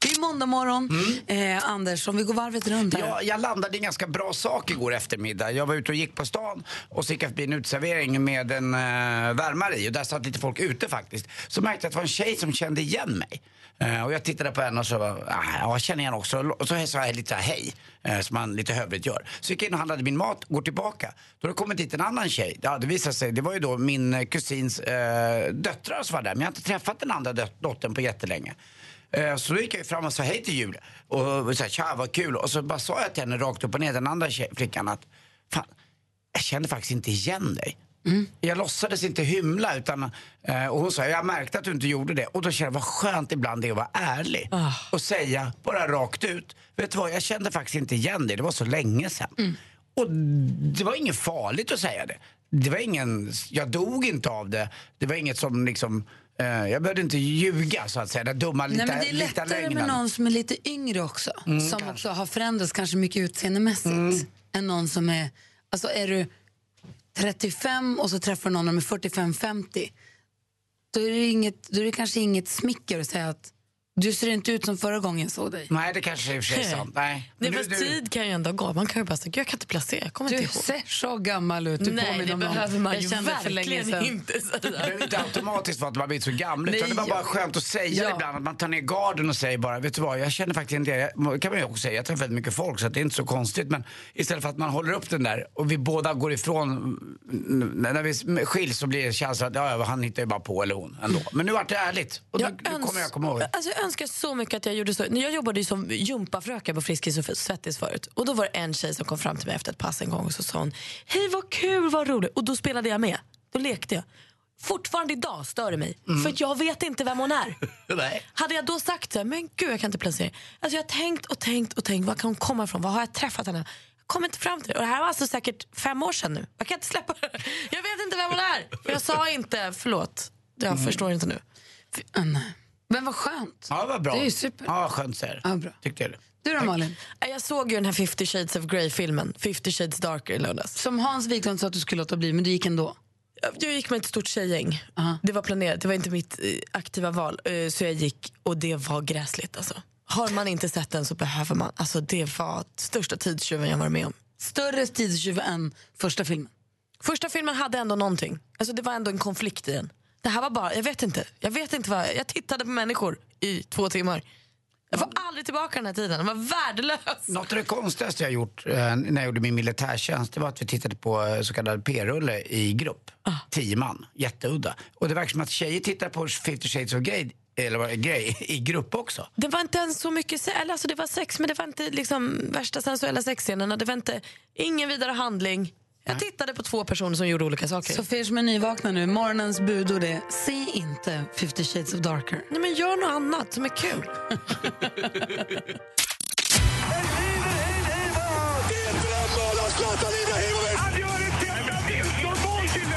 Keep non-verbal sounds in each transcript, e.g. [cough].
Det är måndag morgon. Eh, Anders, om vi går varvet runt här. Ja, jag landade i en ganska bra sak igår eftermiddag. Jag var ute och gick på stan och så gick jag förbi en uteservering med en uh, värmare i och där satt lite folk ute faktiskt. Så märkte jag att det var en tjej som kände igen mig. Eh, och jag tittade på henne och så, ah, ja, jag känner igen också. Och så sa jag lite hej, uh, som man lite hövligt gör. Så gick jag in och handlade min mat, går tillbaka. Då har det kommit dit en annan tjej. Ja, det visade sig, det var ju då min eh, kusins uh, döttrar som var där. Men jag har inte träffat den andra dot- dottern på jättelänge. Eh, Så då gick jag fram och sa hej till Julia. Och sa tja vad kul. Och så bara sa jag till henne rakt upp och ner, den andra flickan att fan, jag kände faktiskt inte igen dig. Jag låtsades inte hymla utan, eh, och hon sa jag märkte att du inte gjorde det. Och då kände jag vad skönt ibland det är att vara ärlig. Och säga bara rakt ut, vet du vad jag kände faktiskt inte igen dig, det var så länge sedan. Och det var inget farligt att säga det. Det var ingen, jag dog inte av det. Det var inget som liksom, jag behövde inte ljuga så att säga. Den dumma lite, Nej, men det är lättare lögnen. med någon som är lite yngre också. som också har förändrats kanske mycket utseendemässigt. Än någon som är... Alltså är du 35 och så träffar någon som är 45-50. Då är, det inget, då är det kanske inget smicker att säga att du ser inte ut som förra gången jag såg dig. Nej, det kanske är i och för sig sant. Nej. [laughs] Nej, Men du- du- tid kan ju ändå gå. Man kan ju bara säga, "Gud, jag kan inte placera, jag kommer Du inte ihåg. ser så gammal ut. Du Nej, det behöver man ju för verkligen inte [laughs] Det säga. behöver inte automatiskt vara att man blivit så gammal utan det var bara skönt att säga Ja. ibland att man tar ner garden och säger bara vet du vad jag känner faktiskt inte det. Jag- kan man ju också säga, jag träffar väldigt mycket folk så att det är inte så konstigt men istället för att man håller upp den där och vi båda går ifrån när vi skiljs så blir det känslan att ja, han hittar ju bara på eller hon ändå. Men nu vart det ärligt och nu kommer jag komma ihåg. Alltså, önskar så mycket att jag gjorde så. Jag jobbade ju som gympafröken på Friskis och Svettis förut. Och då var det en tjej som kom fram till mig efter ett pass en gång och så sa hon Hej vad kul, vad roligt. Och då spelade jag med. Då lekte jag. Fortfarande idag stör det mig. För att jag vet inte vem hon är. [laughs] Nej. Hade jag då sagt så här, men gud jag kan inte placera. Alltså jag har tänkt och tänkt och tänkt, var kan hon komma ifrån? Var har jag träffat henne? Jag kommer inte fram till det. Och det här var alltså säkert fem år sedan nu. Jag kan inte släppa det. Jag vet inte vem hon är. För jag sa inte, förlåt. Jag förstår inte nu. Fy- ah, nej. Men vad skönt. Ja, var bra. Det är ju super. Ja, skönt säger Ja, bra. Tyckte jag det. Du då Malin? Jag såg ju den här 50 shades of Grey-filmen, 50 shades darker i lördags. Som Hans Wiklund sa att du skulle låta bli, men du gick ändå. Jag gick med ett stort tjejgäng. Aha. Det var planerat, det var inte mitt eh, aktiva val. Eh, så jag gick och det var gräsligt alltså. Har man inte sett den så behöver man. Alltså det var största tidstjuven jag varit med om. Större tidstjuv än första filmen. Första filmen hade ändå någonting. Alltså det var ändå en konflikt i den. Det här var bara, jag vet inte. Jag vet inte vad, jag tittade på människor i två timmar. Jag får aldrig tillbaka den här tiden, den var värdelös. Något av det konstigaste jag gjort eh, när jag gjorde min militärtjänst det var att vi tittade på eh, så kallad p-rulle i grupp. Tio man, jätteudda. Och det verkar som att tjejer tittar på 50 shades of Grey, eller vad, [laughs] i grupp också. Det var inte ens så mycket se- eller alltså det var sex men det var inte liksom värsta sensuella sexscenerna. Det var inte, ingen vidare handling. Jag tittade på två personer som gjorde olika saker. Så för er som är nyvakna nu, morgonens budord är se inte 50 shades of darker. Nej, men gör något annat som är kul.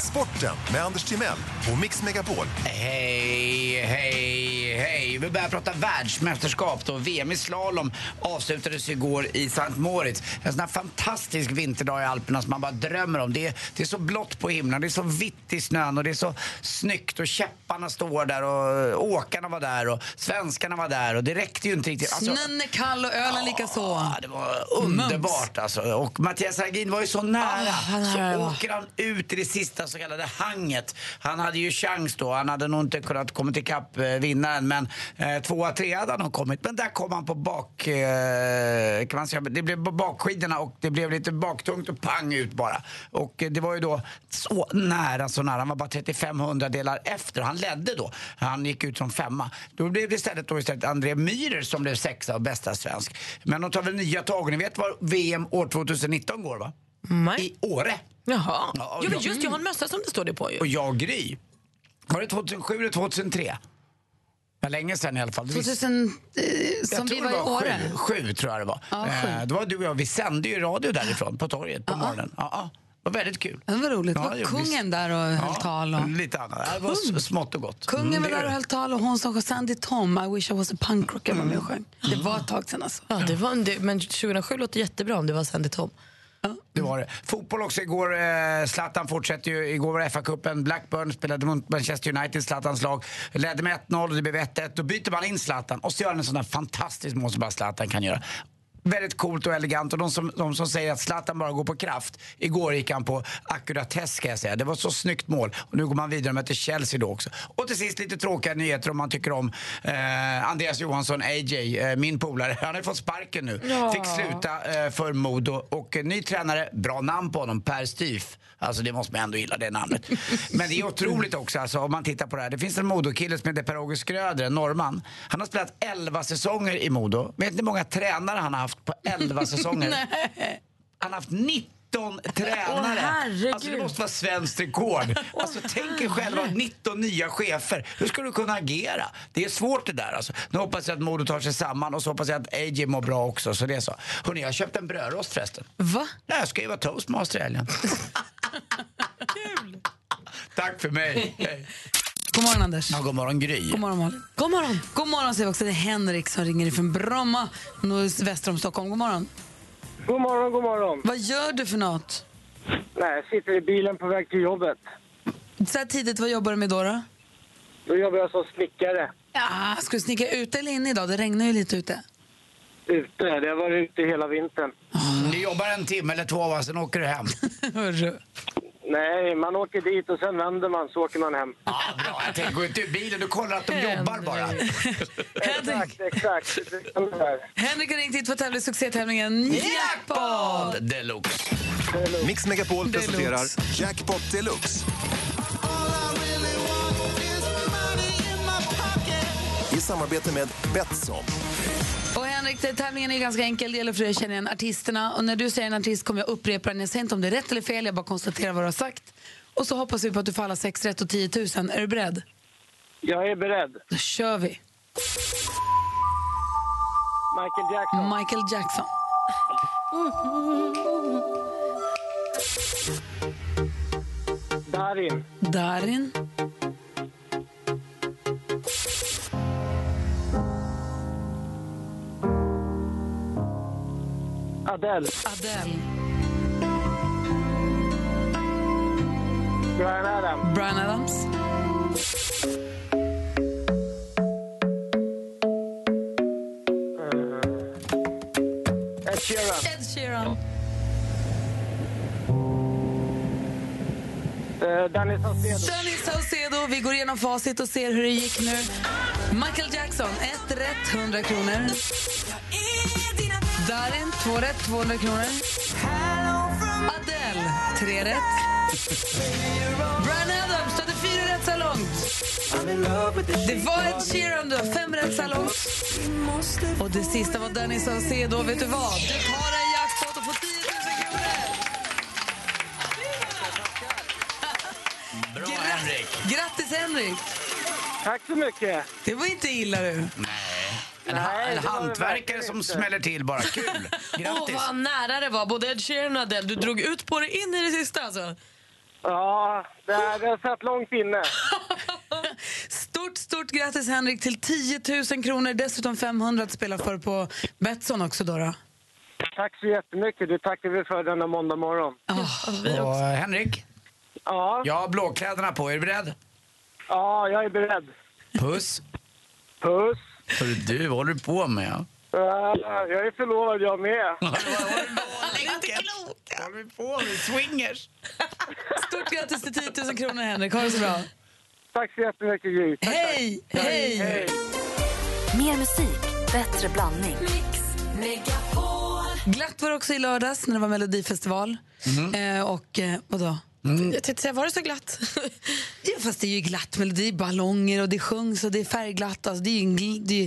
[laughs] Sporten med Anders Timell och Mix Megapol. Hej, hej, hej. Vi börjar prata världsmästerskap då. VM i slalom avslutades igår i Sankt Moritz. En sån här fantastisk vinterdag i Alperna som man bara drömmer om. Det är, det är så blått på himlen, det är så vitt i snön och det är så snyggt och käpparna står där och åkarna var där och svenskarna var där och det räckte ju inte riktigt. Alltså- Snön är kall och ölen lika så. Ja, det var underbart alltså. Och Mattias Hargin var ju så nära. han nära så åker han ut i det sista så kallade hanget. Han hade ju chans då. Han hade nog inte kunnat komma ikapp eh, vinnaren. Men eh, tvåa, trea hade han nog kommit. Men där kom han på bak... Eh, kan man säga. Det blev på bakskidorna och det blev lite baktungt och pang ut bara. Och eh, det var ju då så nära, så nära. Han var bara 35 delar efter. Han ledde då. Han gick ut som femma. Då blev det istället, då istället André Myhrer som blev sexa och bästa svensk. Men de tar väl nya tag. Ni vet var VM år 2019 går va? Nej. I Åre. Jaha. Ja, jo, men just jag har en mössa som det står det på. Ju. Och jag Gry. Var det 2007 eller 2003? Var länge sedan i alla fall. Det visste- 2000, eh, jag som vi tror var det i Åre. Sju, sju tror jag det var. Ja, eh, det var du och jag. Vi sände ju radio därifrån på torget på morgonen. Ja, ja. Det var väldigt kul. Det var roligt. Ja, var kungen vi. där och höll tal? Och... Lite annat. Det var smått och gott. Kungen Mm, var där är och höll tal och hon som Sandy Tom, I wish I was a punk rocker var med och sjöng. Det var ett tag sedan alltså. Ja, det var, det, men 2007 låter jättebra om det var Sandy Tom. Det var det. Fotboll också igår. Eh, Zlatan fortsätter ju. Igår var FA-cupen. Blackburn spelade mot Manchester United, Zlatans lag. Ledde med 1-0 och det blev 1-1. Då byter man in Zlatan och så gör han en sån där fantastisk mål som bara Zlatan kan göra. Väldigt coolt och elegant och de som, de som säger att Zlatan bara går på kraft. Igår gick han på ackuratess ska jag säga. Det var så snyggt mål. Och nu går man vidare med till Chelsea då också. Och till sist lite tråkiga nyheter om man tycker om eh, Andreas Johansson, AJ, eh, min polare. Han har fått sparken nu. Fick sluta eh, för Modo. Och eh, ny tränare, bra namn på honom, Per Styf. Alltså det måste man ändå gilla det namnet. Men det är otroligt också alltså, om man tittar på det här. Det finns en Modokille som heter Per-Åge Skröder, en norrman. Han har spelat 11 säsonger i Modo. Vet ni hur många tränare han har haft på 11 säsonger? [laughs] Han har haft 19 tränare. herregud. alltså det måste vara svenskt rekord. Alltså tänk er själva 19 nya chefer. Hur ska du kunna agera? Det är svårt det där alltså. Nu hoppas jag att Modo tar sig samman och så hoppas jag att AJ mår bra också. Så det är så. Hörrni, jag har köpt en brödrost förresten. Va? Nej, jag ska ju vara toastmaster i helgen. [laughs] Tack för mig. [laughs] Hej. God morgon Anders. Ja, god morgon Gry. God morgon Malin. God morgon. God morgon säger vi också. Det är Henrik som ringer ifrån Bromma, väster om Stockholm. God morgon. God morgon, god morgon. Vad gör du för något? Nej, jag sitter i bilen på väg till jobbet. Så här tidigt, vad jobbar du med då? då? Då jobbar jag som snickare Ja, ska du snicka ute eller inne idag? Det regnar ju lite ute. ute. Det har varit ute hela vintern. Du jobbar en timme eller två, va? sen åker du hem. [laughs] Nej, man åker dit och sen vänder man så åker man hem. Ja, bra. Jag tänker gå ut ur bilen, du kollar att de jobbar bara. [laughs] Henrik, Exakt, exakt. Har ringt hit för att tävla i succétävlingen Jackpot! Deluxe. Mix Megapol Deluxe. presenterar Jackpot Deluxe. I samarbete med Betsson. Och Henrik, det- tävlingen är ganska enkel. Det gäller för dig att känna igen artisterna. Och när du säger en artist kommer jag upprepa den. Jag säger inte om det är rätt eller fel, jag bara konstaterar vad du har sagt. Och så hoppas vi på att du får alla sex rätt och 10 000. Är du beredd? Jag är beredd. Då kör vi. Michael Jackson. Michael Jackson. Darin. Darin. Adele. Adele. Brian Adams. Brian Adams. Ed Sheeran. Ed Sheeran. Eh, Danny Saucedo. Danny Saucedo. Vi går igenom facit och ser hur det gick nu. Michael Jackson, ett rätt, 100 kronor. Darin, två rätt, 200 kronor. Adele, tre rätt. Brian Adams, du hade fyra rätt så långt. Det var Ed Sheeran, du har fem rätt så långt. Och det sista var Danny Saucedo. Vet du vad? Du tar en jackpot och får 10 000 kronor. Bra Henrik. Grattis, Henrik! Tack så mycket. Det var inte illa, du. En, ha- Nej, en hantverkare som smäller till bara. Kul! [laughs] Åh, Grattis! vad nära det var. Både Ed Sheeran och Adele. Du drog ut på det in i det sista. Alltså. Ja, det, det har satt långt inne. [laughs] Stort, stort grattis, Henrik, till 10 000 kronor. Dessutom 500 att spela för på Betsson också. Då, då. Tack så jättemycket. Det tackar vi för denna måndag morgon. Och, eh, Henrik, Ja, jag har blåkläderna på. Är du beredd? ja jag är beredd. Puss. Puss. Hörru du, vad håller du på med? Ja, jag är förlovad jag med. Vad håller vi på med? Swingers? Stort grattis till 10 000 kronor, Henrik. Ha det så bra. Tack så jättemycket, Gry. Hej! Hej! Hej. Mer musik, bättre blandning. Glatt var det också i lördags när det var Melodifestival. Eh, och eh, vadå? Jag tänkte säga, var det så glatt? [laughs] Ja, fast det är ju glatt melodi, ballonger och det sjungs och det är färgglatt. Alltså, det är ju en, det är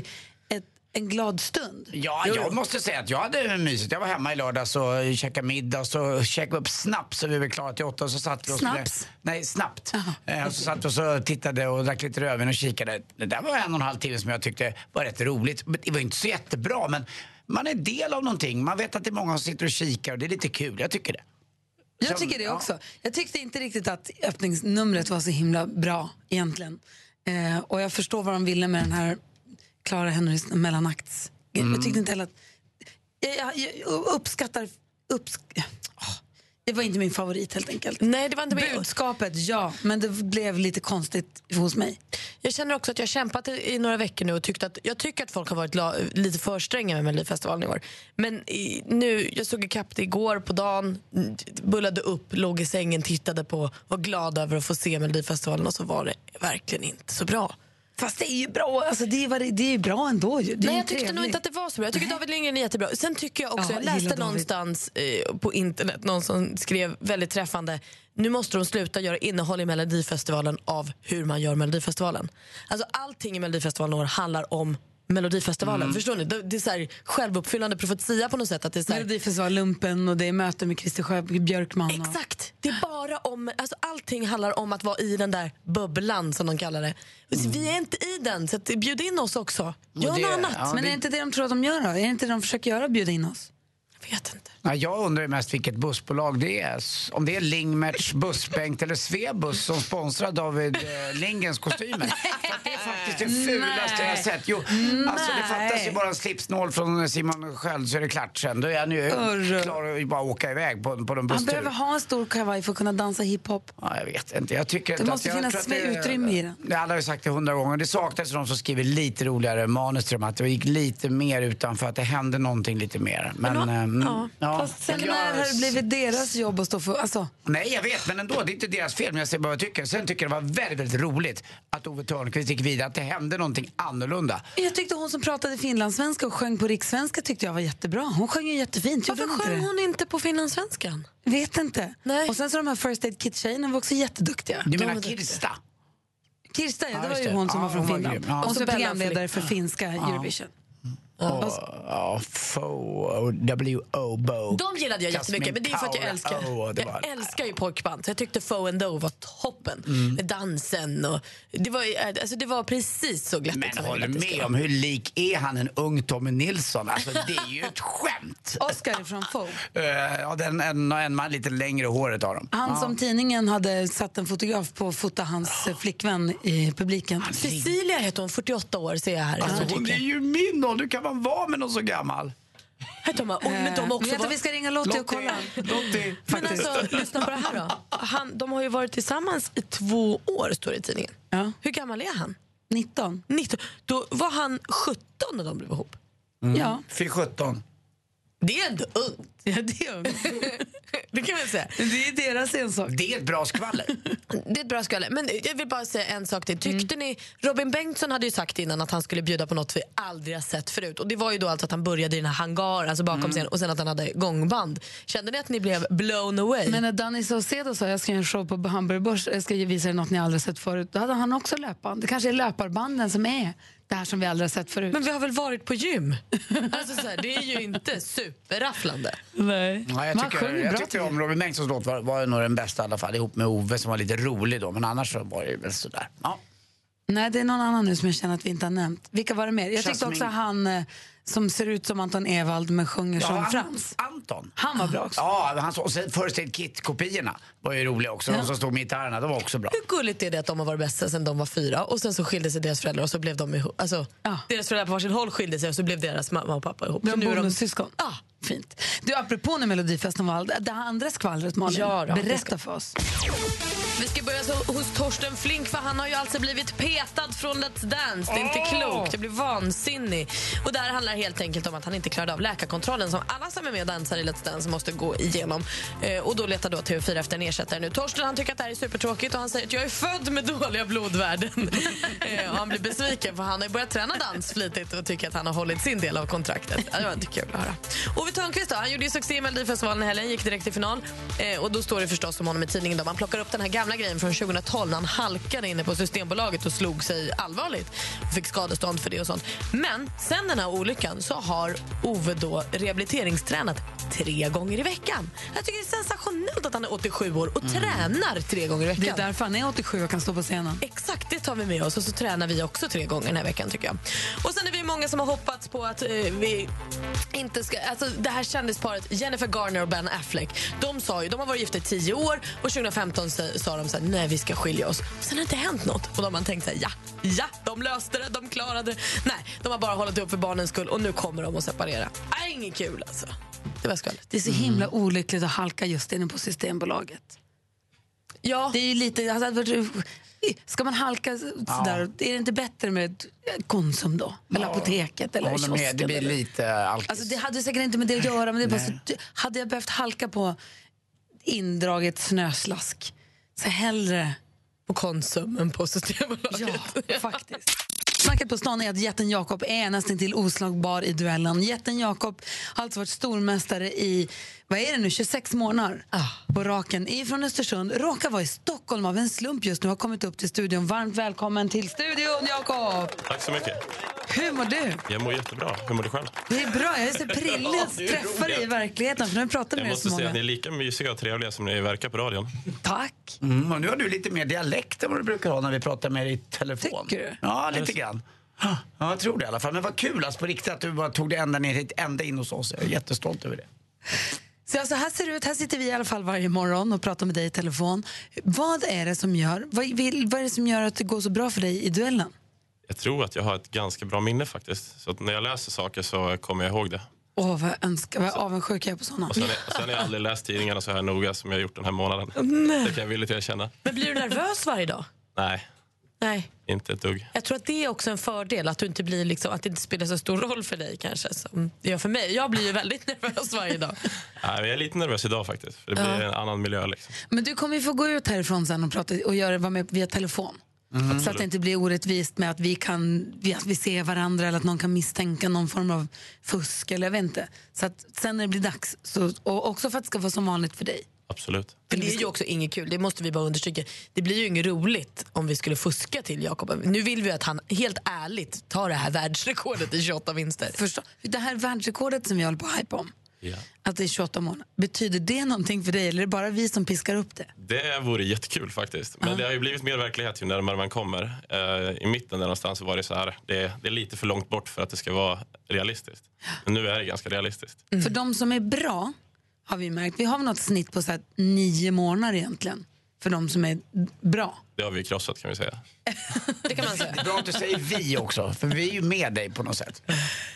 ett, en glad stund. Ja, jag måste säga att jag hade mysigt. Jag var hemma i lördags och käkade middag och så käkade upp snaps så vi var klara till åtta och så satt vi och skulle- Snaps? Nej, snabbt. Eh, och så satt vi och så tittade och drack lite rödvin och kikade. Det där var en och en halv timme som jag tyckte var rätt roligt. Men Det var inte så jättebra men man är del av någonting. Man vet att det är många som sitter och kikar och det är lite kul. Jag tycker det. Jag tycker det också. Jag tyckte inte riktigt att öppningsnumret var så himla bra egentligen. Eh, och jag förstår vad de ville med den här Clara Henrys mellanakts... Mm. Jag tyckte inte heller att... Jag, jag, jag uppskattar... Upps, Åh, det var inte min favorit helt enkelt. Nej, det var inte min. Budskapet, ja, men det blev lite konstigt hos mig. Jag känner också att jag kämpat i, några veckor nu och tyckt att, jag tycker att folk har varit la, lite för stränga med Melodifestivalen i år. Men i, nu, jag såg ikapp det igår på dagen, bullade upp, låg i sängen, tittade på, var glad över att få se Melodifestivalen och så var det verkligen inte så bra. Fast det är ju bra, alltså det är, det, är bra ändå. ju. Nej, jag tyckte nog trevligt. inte att det var så bra. Jag tycker David Lindgren är jättebra. Sen tycker jag också, Ja, jag läste någonstans eh, på internet, någon som skrev väldigt träffande, nu måste de sluta göra innehåll i Melodifestivalen av hur man gör Melodifestivalen. Alltså allting i Melodifestivalen handlar om Melodifestivalen. Förstår ni? Det det är så här självuppfyllande profetia på något sätt. Att det är så här, Melodifestivallumpen och det är möte med Christer Sjö Björkman. Och... Exakt! Det är bara om, alltså allting handlar om att vara i den där bubblan som de kallar det. Vi är inte i den, så att bjud in oss också. Gör det- något annat. ja, Men är det- det inte det de tror att de gör då? Är det inte det de försöker göra, bjuda in oss? Jag vet inte. Ja, jag undrar mest vilket bussbolag det är. Om det är Lingmerts, Bussbänk eller Svebus som sponsrar David eh, Lindgrens kostymer. [laughs] Det är faktiskt det fulaste jag har sett. Jo, alltså det fattas ju bara en slipsnål från Simon Sköld så är det klart sen. Då är han ju Hörru. klar att bara åka iväg på, på en Han busstur. behöver ha en stor kavaj för att kunna dansa hiphop. Ja, jag vet inte. Jag tycker Det måste att, finnas mer utrymme i den. Det, alla har ju sagt det hundra gånger. Det saknas de som skriver lite roligare manus till dem. Att det gick lite mer utanför, att det hände någonting lite mer. Men, Men, ehm, ja. ja. Fast sen Jag- när har det blivit deras jobb att stå för... Alltså, Nej, jag vet, men ändå. Det är inte deras fel. Men jag säger bara vad jag tycker. Sen tycker jag det var väldigt, väldigt roligt att Ove Thörnqvist gick vidare. Att det hände någonting annorlunda. jag tyckte hon som pratade finlandssvenska och sjöng på rikssvenska tyckte jag var jättebra. Hon sjöng ju jättefint. Varför sjöng hon inte på finlandssvenskan? Vet inte. Nej. Och sen så de här First Aid Kit-tjejerna var också jätteduktiga. Du menar var. Kirsta? Kirsta, ja, det var ju hon som Ja, var från var Finland. grym. Ja. Och så programledare för finska Eurovision. Och, ja, Fo, W-O, Bo. De gillade jag jättemycket, men det är för att jag älskar, Oh, var, jag älskar ju pojkband. Så jag tyckte Fo and Do var toppen. Med dansen och... Det var, alltså det var precis så glättigt Men håller med om hur lik är han en ung Tommy Nilsson? Alltså det är ju ett [laughs] skämt. Oscar från Fo. Uh, ja, den, en, en man lite längre håret har de. Han som tidningen hade satt en fotograf på att fota hans eh, flickvän i publiken. Cecilia heter hon, 48 år ser jag här. Alltså, hon är ju min ålder. Kan man vara med någon så gammal? Men de också var... att vi ska ringa Lottie och kolla. Lottie. Men alltså, lyssna på det här då. Han, de har ju varit tillsammans i två år, står det i tidningen. Ja. Hur gammal är han? 19. 19. Då var han 17 när de blev ihop. Ja. Fy 17. Det är ändå ungt. [laughs] ja, det är ungt. Det kan man säga. Det är deras ensak. Det är ett bra skvaller. Det är ett bra skalle. Men jag vill bara säga en sak till. Tyckte ni, Robin Bengtsson hade ju sagt innan att han skulle bjuda på något vi aldrig har sett förut. Och det var ju då alltså att han började i den här hangaren, alltså bakom scenen, och sen att han hade gångband. Kände ni att ni blev blown away? Men när Danny Saucedo sa jag ska göra en show på Hamburg Börs, jag ska visa er något ni aldrig sett förut, då hade han också löpband. Det kanske är löparbanden som är det här som vi aldrig har sett förut. Men vi har väl varit på gym? [laughs] alltså så här, det är ju inte superrafflande. Nej. Ja, jag Man tycker, jag bra tyckte om Robin Bengtssons låt var, var nog den bästa i alla fall ihop med Ove som var lite rolig då. Men annars så var det väl sådär. Ja. Nej, det är någon annan nu som jag känner att vi inte har nämnt. Vilka var det mer? Jag tyckte också han eh, som ser ut som Anton Ewald men sjunger som An- Frans. Anton. Han var bra också. Ja, han, och sen First Aid Kit-kopiorna var ju roliga också. De som stod med gitarrerna, de var också bra. Hur gulligt är det att de har varit bästa sen de var fyra och sen så skilde sig deras föräldrar och så blev de ihop. Alltså, Ja. Deras föräldrar på varsin håll skilde sig och så blev deras mamma och pappa ihop. De nu är bonussyskon. Ja. Fint. Du, apropå nu Melodifestival, det andra skvallret Malin, Ja då, det berätta för oss. Vi ska börja hos Torsten Flink för han har ju alltså blivit petad från Let's Dance. Det är inte klokt, det blir vansinnig. Och det här handlar helt enkelt om att han inte klarade av läkarkontrollen som alla som är med och dansar i Let's Dance måste gå igenom. Eh, och då letar då TV4 efter en ersättare nu. Torsten han tycker att det här är supertråkigt och han säger att jag är född med dåliga blodvärden. [laughs] eh, och han blir besviken för han har börjat träna dans flitigt och tycker att han har hållit sin del av kontraktet. Det var kul att höra. Ove Thörnqvist då, han gjorde ju succé i Melodifestivalen i helgen, gick direkt till final. Eh, och då står det förstås om honom i tidningen. Då. Man plockar upp den här gamla grejen från 2012 när han halkade inne på Systembolaget och slog sig allvarligt. Och fick skadestånd för det och sånt. Men sen den här olyckan så har Ove då rehabiliteringstränat tre gånger i veckan. Jag tycker det är sensationellt att han är 87 år och tränar tre gånger i veckan. Det är därför han är 87 och kan stå på scenen. Exakt, det tar vi med oss och så tränar vi också tre gånger den här veckan tycker jag. Och sen är vi många som har hoppats på att eh, vi inte ska... Alltså det här kändisparet Jennifer Garner och Ben Affleck, de sa ju, de har varit gifta i tio år och 2015 sa, sa de så här, nej vi ska skilja oss. Sen har det inte hänt något och då har man tänkt så här, ja, ja, de löste det, de klarade det. Nej, de har bara hållit upp för barnens skull och nu kommer de att separera. Nej, inget kul alltså. Det var skvallret. Det är så himla olyckligt att halka just inne på Systembolaget. Ja. Det är ju lite... Alltså, ska man halka sådär, är det inte bättre med Konsum då? Eller apoteket eller håller med, kiosken? det blir eller- lite alkis. Alltså, det hade säkert inte med det att göra, men det är bara så, hade jag behövt halka på indraget snöslask, så hellre... På Konsum än på Systembolaget. Ja, faktiskt. Snacket på stan är att jätten Jakob är nästan till oslagbar i duellen. Jätten Jakob har alltså varit stormästare i vad är det nu, 26 månader på raken. Ifrån Östersund, råkar vara i Stockholm av en slump just nu. Har kommit upp till studion. Varmt välkommen till studion, Jakob! Tack så mycket. Hur mår du? Jag mår jättebra. Hur mår du själv? Det är bra, jag är så prillig att träffa dig i verkligheten. För nu pratar Jag med dig så måste säga att ni är lika mysiga och trevliga som ni verkar på radion. Tack! Mm, och nu har du lite mer dialekt än vad du brukar ha när vi pratar med dig i telefon. Tycker du? Ja, lite grann. Ja, jag tror det i alla fall. Men vad kul alltså på riktigt att du bara tog det ända ner hit, ända in hos oss. Jag är jättestolt över det. Så alltså här ser det ut. Här sitter vi i alla fall varje morgon och pratar med dig i telefon. Vad är det som gör, vad, vill, vad är det som gör att det går så bra för dig i duellen? Jag tror att jag har ett ganska bra minne faktiskt. Så att när jag läser saker så kommer jag ihåg det. Åh, vad, jag önskar, vad avundsjuk jag är på såna. Och sen, är- sen har jag aldrig läst tidningarna så här noga som jag har gjort den här månaden. Det kan jag villigt erkänna. Men blir du nervös varje dag? Nej, Nej. inte ett dugg. Jag tror att det är också en fördel, att, du inte blir liksom, att det inte spelar så stor roll för dig kanske som det gör för mig. Jag blir ju väldigt [laughs] nervös varje dag. Nej, jag är lite nervös idag faktiskt. För det blir en annan miljö liksom. Men du kommer ju få gå ut härifrån sen och, prata, och göra, vara med via telefon. Så att det inte blir orättvist med att vi, kan, att vi ser varandra eller att någon kan misstänka någon form av fusk eller jag vet inte. Så att sen när det blir dags, så, och också för att det ska vara som vanligt för dig. Absolut. För det är ju också inget kul, det måste vi bara understryka. Det blir ju inget roligt om vi skulle fuska till Jakob. Nu vill vi att han helt ärligt tar det här världsrekordet i 28 vinster. Förstå, det här världsrekordet som vi håller på att hypa om, Ja. att det är 28 månader, betyder det någonting för dig eller är det bara vi som piskar upp det? Det vore jättekul faktiskt. Men det har ju blivit mer verklighet ju närmare man kommer. Eh, I mitten där någonstans var det så här. Det, det är lite för långt bort för att det ska vara realistiskt. Men nu är det ganska realistiskt. För de som är bra har vi märkt, vi har väl något snitt på så här nio månader egentligen för de som är bra. Det har vi krossat kan vi säga. [laughs] Det kan man säga. Bra att du säger vi också, för vi är ju med dig på något sätt.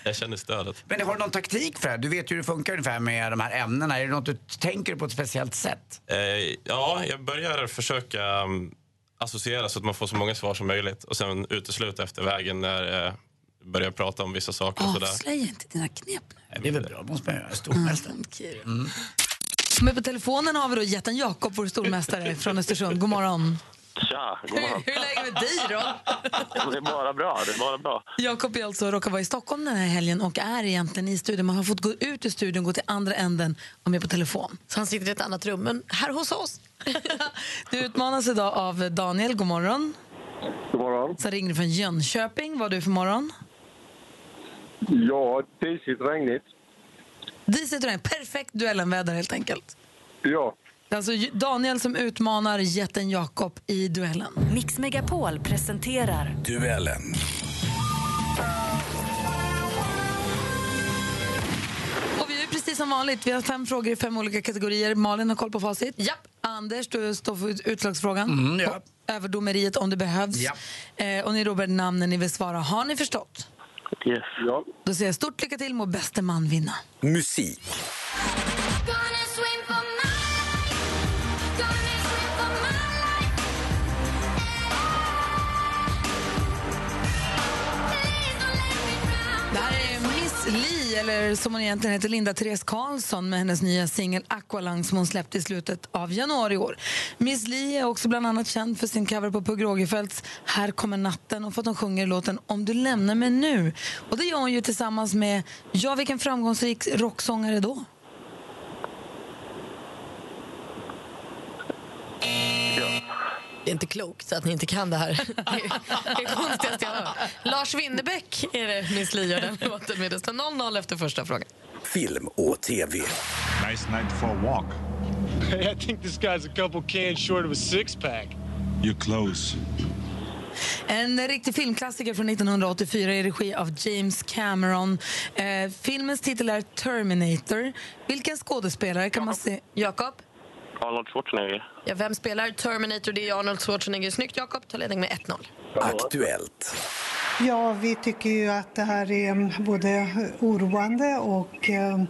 Jag känner stödet. Men har du någon taktik för det här? Du vet ju hur det funkar ungefär med de här ämnena. Är det något du tänker på ett speciellt sätt? Eh, ja, jag börjar försöka um, associera så att man får så många svar som möjligt och sen utesluta efter vägen när jag börjar prata om vissa saker. Och sådär. Avslöja inte dina knep nu. Det är väl bra, måste man göra. Stormästare. Okej. Men på telefonen har vi då jätten Jakob, vår stormästare från Östersund. God morgon. Tja, god morgon. Hur är läget med dig då? Det är bara bra. Det är bara bra. Jakob är alltså råkar vara i Stockholm den här helgen och är egentligen i studion. Man har fått gå ut ur studion, gå till andra änden och med på telefon. Så han sitter i ett annat rum, men här hos oss. [laughs] Du utmanas idag av Daniel, god morgon. God morgon. Så ringer du från Jönköping. Vad har du för morgon? Ja, disigt regnigt. Diset regn, perfekt duellenväder helt enkelt. Ja. Alltså Daniel som utmanar jätten Jakob i duellen. Mix Megapol presenterar Duellen. Och vi är precis som vanligt. Vi har fem frågor i fem olika kategorier. Malin har koll på facit. Japp. Anders, du står för utslagsfrågan. Mm, ja. Överdomeriet om det behövs. Ja. Eh, och ni ropar namnen ni vill svara. Har ni förstått? Yes. Ja. Då säger jag stort lycka till, må bäste man vinna. Musik. Eller som hon egentligen heter, Linda Therese Karlsson med hennes nya singel Aqualung som hon släppte i slutet av januari i år. Miss Li är också bland annat känd för sin cover på Pugh Rogefeldts Här kommer natten och för att hon sjunger låten Om du lämnar mig nu. Och det gör hon ju tillsammans med, ja vilken framgångsrik rocksångare då? Det är inte klokt att ni inte kan det här. [laughs] Det är jag. Lars Winnerbäck är det Miss Li gör den låten med. Det står 0-0 efter första frågan. Film och TV. Nice night for a walk. Hey, I think this guy's a couple cans short of a six pack. You're close. En riktig filmklassiker från 1984 i regi av James Cameron. Eh, filmens titel är Terminator. Vilken skådespelare kan man se? Jakob? Arnold Schwarzenegger. Ja, vem spelar Terminator? Det är Arnold Schwarzenegger. Snyggt, Jakob. Ta ledning med 1-0. Aktuellt. Ja, vi tycker ju att det här är både oroande och eh,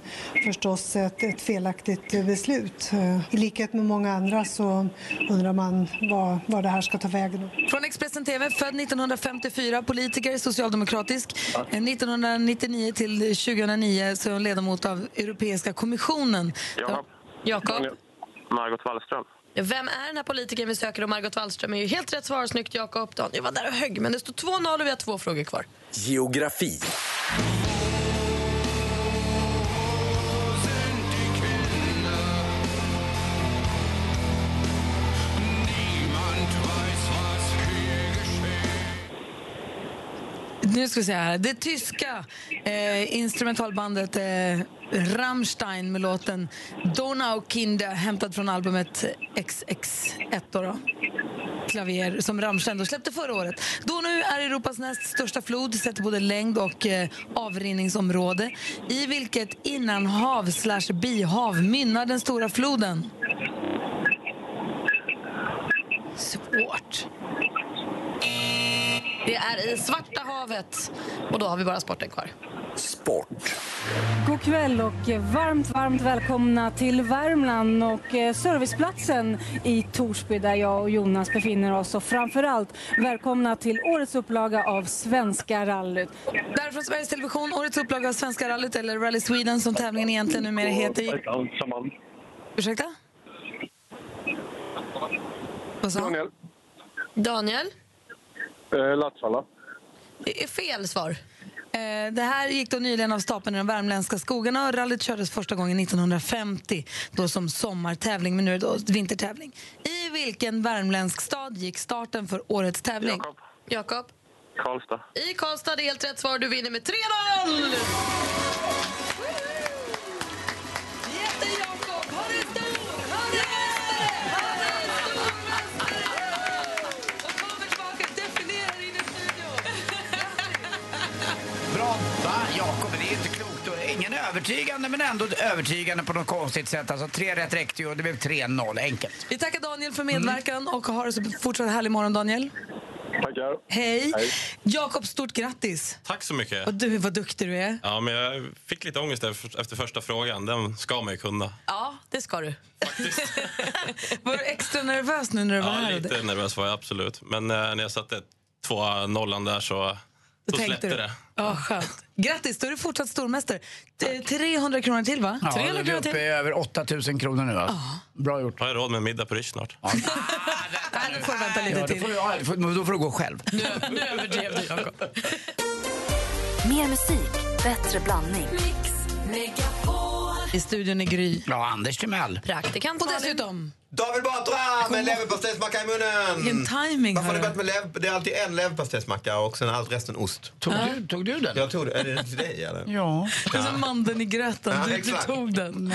förstås ett, ett felaktigt beslut. Eh, I likhet med många andra så undrar man vad, vad det här ska ta vägen. Från Expressen TV, född 1954, politiker, socialdemokratisk. Eh, 1999 till 2009 så är hon ledamot av Europeiska kommissionen. Jakob. Jakob? Margot Wallström. Vem är den här politikern vi söker? Och Margot Wallström är ju helt rätt svar. Snyggt, Jakob. Daniel var där och högg, men det står 2-0 och vi har två frågor kvar. Geografi. Nu ska vi se här. Det tyska eh, instrumentalbandet eh, Rammstein med låten Donaukinder hämtad från albumet XX1 då, då. Klavier som Rammstein då släppte förra året. Donau är Europas näst största flod sett till både längd och eh, avrinningsområde. I vilket innanhav slash bihav mynnar den stora floden? Svårt. Det är i Svarta havet. Och då har vi bara sporten kvar. Sport. God kväll och varmt, varmt välkomna till Värmland och eh, serviceplatsen i Torsby där jag och Jonas befinner oss. Och framförallt välkomna till årets upplaga av Svenska rallyt. Där från Sveriges Television, årets upplaga av Svenska rallyt eller Rally Sweden som tävlingen egentligen numera heter. Ursäkta? Vad sa han? Daniel. Daniel? Eh, Latsvalla. Det är fel svar. Eh, Det här gick då nyligen av stapeln i de värmländska skogarna och rallyt kördes första gången 1950 då som sommartävling, men nu är det då vintertävling. I vilken värmländsk stad gick starten för årets tävling? Jakob. Jakob? Karlstad. I Karlstad, det är helt rätt svar. Du vinner med 3-0! Övertygande, men ändå övertygande på något konstigt sätt. Alltså tre rätt räckte ju och det blev 3-0, enkelt. Vi tackar Daniel för medverkan och har så fortsatt härlig morgon Daniel. Tackar. Hej! Jakob, stort grattis! Tack så mycket. Och du, vad duktig du är. Ja, men jag fick lite ångest efter efter första frågan. Den ska man ju kunna. Ja, det ska du. [laughs] Var du extra nervös nu när du var Ja, här? lite nervös var jag absolut. Men eh, när jag satte två nollan där så då tänkte släppte du? det. Ja, skönt. Grattis, då är du fortsatt stormästare. T- 300 kronor till, va? Ja, 300 du är uppe i över 8000 kronor nu. Alltså. Bra gjort. Har jag råd med middag på Rish snart? [laughs] [laughs] Nej, nu får du vänta lite Ja, då, får du, ja, får- då får du gå själv. Nu, nu överdrev du, Jakob. [laughs] Mer musik, bättre blandning. I studion är Gry. Ja, Anders Timell. Praktikant Och Malin. dessutom, David Batra med leverpastejsmacka i munnen! vilken timing Varför har ni börjat du? med lev... Det är alltid en leverpastejsmacka och sen allt resten ost. Tog, du, tog du den? Jag tog det. Är det till dig eller? Ja. Det är som mandeln i gröten. Ja, Du, du tog den.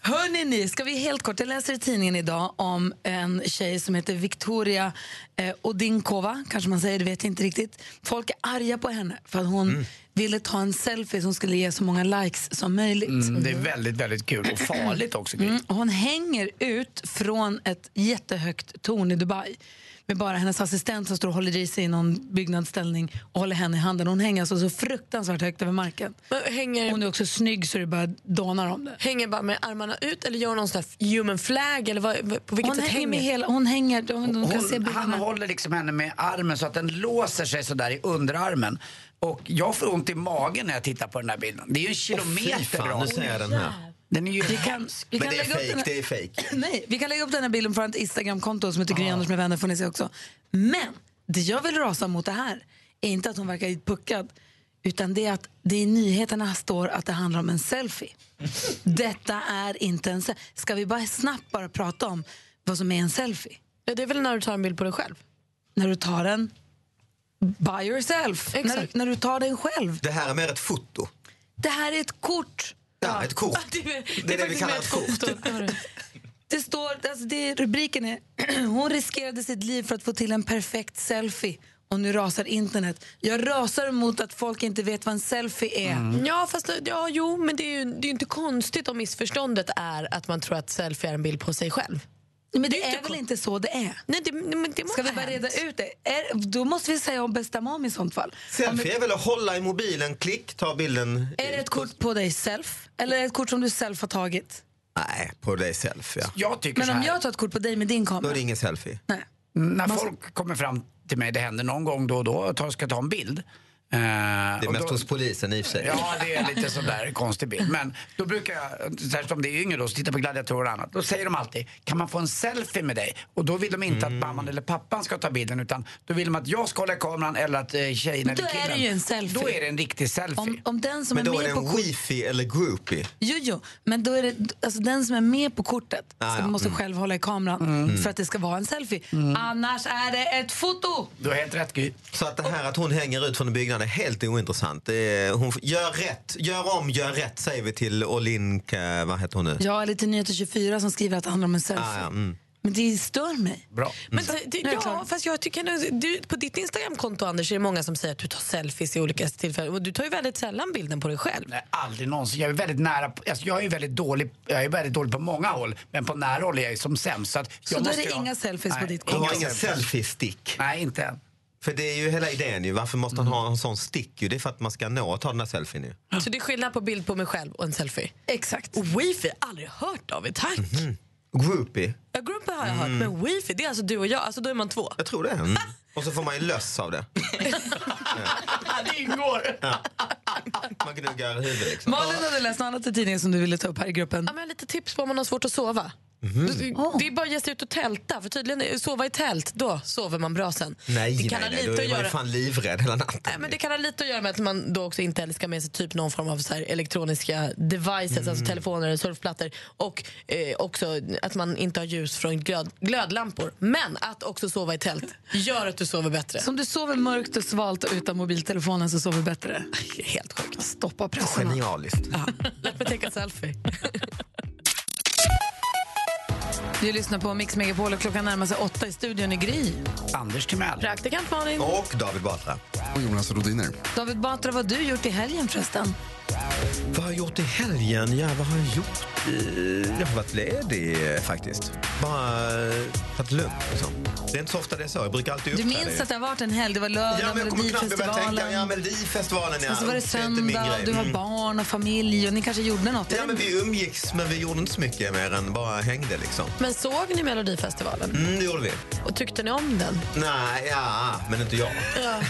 Hörrni, ni, ska vi helt kort, jag läser i tidningen idag om en tjej som heter Victoria eh, Odinkova, kanske man säger, det vet jag inte riktigt. Folk är arga på henne för att hon ville ta en selfie som skulle ge så många likes som möjligt. Mm, det är väldigt, väldigt kul och farligt också. Mm, hon hänger ut från ett jättehögt torn i Dubai med bara hennes assistent som står och håller i sig i någon byggnadsställning och håller henne i handen. Hon hänger alltså så fruktansvärt högt över marken. Men Hänger, Hon är också snygg så det bara dånar om det. hänger bara med armarna ut eller gör hon någon sån human flag? Eller vad, på vilket Hon sätt hänger med hela, hon hänger, de, de kan se Hon, han håller liksom henne med armen så att den låser sig sådär i underarmen. Och jag får ont i magen när jag tittar på den här bilden. Det är ju en kilometer ser jag den här. Den är ju Vi kan, vi Men kan det är lägga upp fake, den här- det är fake. [laughs] Nej, vi kan lägga upp den här bilden på vårt Instagramkonto som heter Gry Anders med vänner får ni se också. Men det jag vill rasa mot det här är inte att hon verkar puckad utan det är att det i nyheterna står att det handlar om en selfie. [laughs] Detta är inte en selfie. Ska vi bara snabbt bara prata om vad som är en selfie? Ja, det är väl när du tar en bild på dig själv? När du tar den by yourself. När, när du tar den själv. Det här är mer ett foto. Det här är ett kort. Ja, ett kort. Det är, Det är det vi kallar ett kort. foto. [laughs] Det står, alltså det, rubriken är [clears throat] Hon riskerade sitt liv för att få till en perfekt selfie. Och nu rasar internet. Jag rasar mot att folk inte vet vad en selfie är. Ja, fast ja, jo, men det är ju det är ju inte konstigt om missförståndet är att man tror att selfie är en bild på sig själv. Men det, Det är är, väl inte så det är? Nej, det, men det Ska vi bara hänt. reda ut det? Är, då måste vi säga om bästa mam i sånt fall. Selfie är väl att hålla i mobilen, klick, ta bilden. är det ett kort på dig self? Eller är det ett kort som du self har tagit? Nej, på dig selfie. Ja. Jag tycker Men så om jag tar ett kort på dig med din Då kamera? är det ingen selfie. Nej. När folk kommer fram till mig, det händer någon gång då och då, och ska ta en bild. Eh, Det är mest då, hos polisen i och för sig. Ja, det är lite sådär konstig bild. Men då brukar jag, särskilt om det är yngre då, som tittar på gladiatorer och annat, då säger de alltid, kan man få en selfie med dig? Och då vill de inte Mm. att mamman eller pappan ska ta bilden, utan då vill de att jag ska hålla kameran eller att eh, tjejen Då eller är killen. det ju en selfie. Då är det en riktig selfie. Om, om den som Men är då är med det på en kort... wifi eller groupie. Jo, jo, men då är det, alltså den som är med på kortet Ah, ja. måste Mm. själv hålla i kameran för att det ska vara en selfie. Annars är det ett foto! Du har helt rätt Gry. Så att det här att hon hänger ut från en byggnad är helt ointressant. Det är, hon, gör rätt, gör om, gör rätt säger vi till Olinka, vad heter hon nu? Ja, eller till Nyheter 24 som skriver att det handlar om en selfie. Ah, ja, mm. Men det stör mig. Bra. Men det, det, jag ja, klar. fast jag tycker du, på ditt Instagramkonto Anders är det många som säger att du tar selfies i olika tillfällen och du tar ju väldigt sällan bilden på dig själv. Nej, aldrig någonsin. Jag är väldigt nära, på- alltså jag är väldigt dålig, jag är väldigt dålig på många håll, men på nära håll är jag ju som sämst. Så, att Så jag då är det ha- inga selfies på Nej, ditt Du har konto? ingen selfie-stick. Nej, inte än. För det är ju hela idén ju. Varför måste han ha en sån stick? Ju? Det är för att man ska nå och ta den här selfien ju. Så det är skillnad på bild på mig själv och en selfie. Exakt. Och wifi, aldrig hört av tack. Groupie? Ja, Grumpy har jag hört, men wifi det är alltså du och jag, alltså då är man två. Jag tror det. Mm. Och så får man ju löss av det. [laughs] det ingår. Man gnuggar huvudet liksom. Malin, har du läst något annat i tidningen som du ville ta upp här i gruppen? Ja, men lite tips på om man har svårt att sova. Mhm. Det, är bara att ge sig ut och tälta, för tydligen är- sova i tält, då sover man bra sen. Nej, det kan nej, ha nej. lite Då att är man göra- fan livrädd hela natten. Nej, men det kan ha lite att göra med att man då också inte heller ska med sig typ någon form av så här elektroniska devices, Mm. alltså telefoner eller surfplattor. Och eh, också att man inte har ljus från glöd, glödlampor. Men att också sova i tält gör att du sover bättre. Så om du sover mörkt och svalt och utan mobiltelefonen så sover du bättre? Helt sjukt. Stoppa pressen. Genialiskt. Låt mig ta en selfie. Du lyssnar på Mix Megapol och klockan närmar sig åtta i studion i Gry. Anders Timell. Praktikant Malin. Och David Batra. Och Jonas Rodiner. David Batra, vad har du gjort i helgen förresten? Vad har jag gjort i helgen? Ja, vad har jag gjort? Jag har varit ledig faktiskt. Bara eh, tagit det lugnt. Liksom. Det är inte så ofta det är så. Jag brukar alltid Du minns att det har varit en helg, det var lördag, Ja, tänka. Melodifestivalen. Ja, Melodifestivalen, ja. Och så var det söndag och du har Mm. barn och familj och ni kanske gjorde något. Ja, men vi umgicks, men vi gjorde inte så mycket mer än bara hängde liksom. Men såg ni Melodifestivalen? Mm, det gjorde vi. Och tyckte ni om den? Nej, ja, men inte jag. Ja.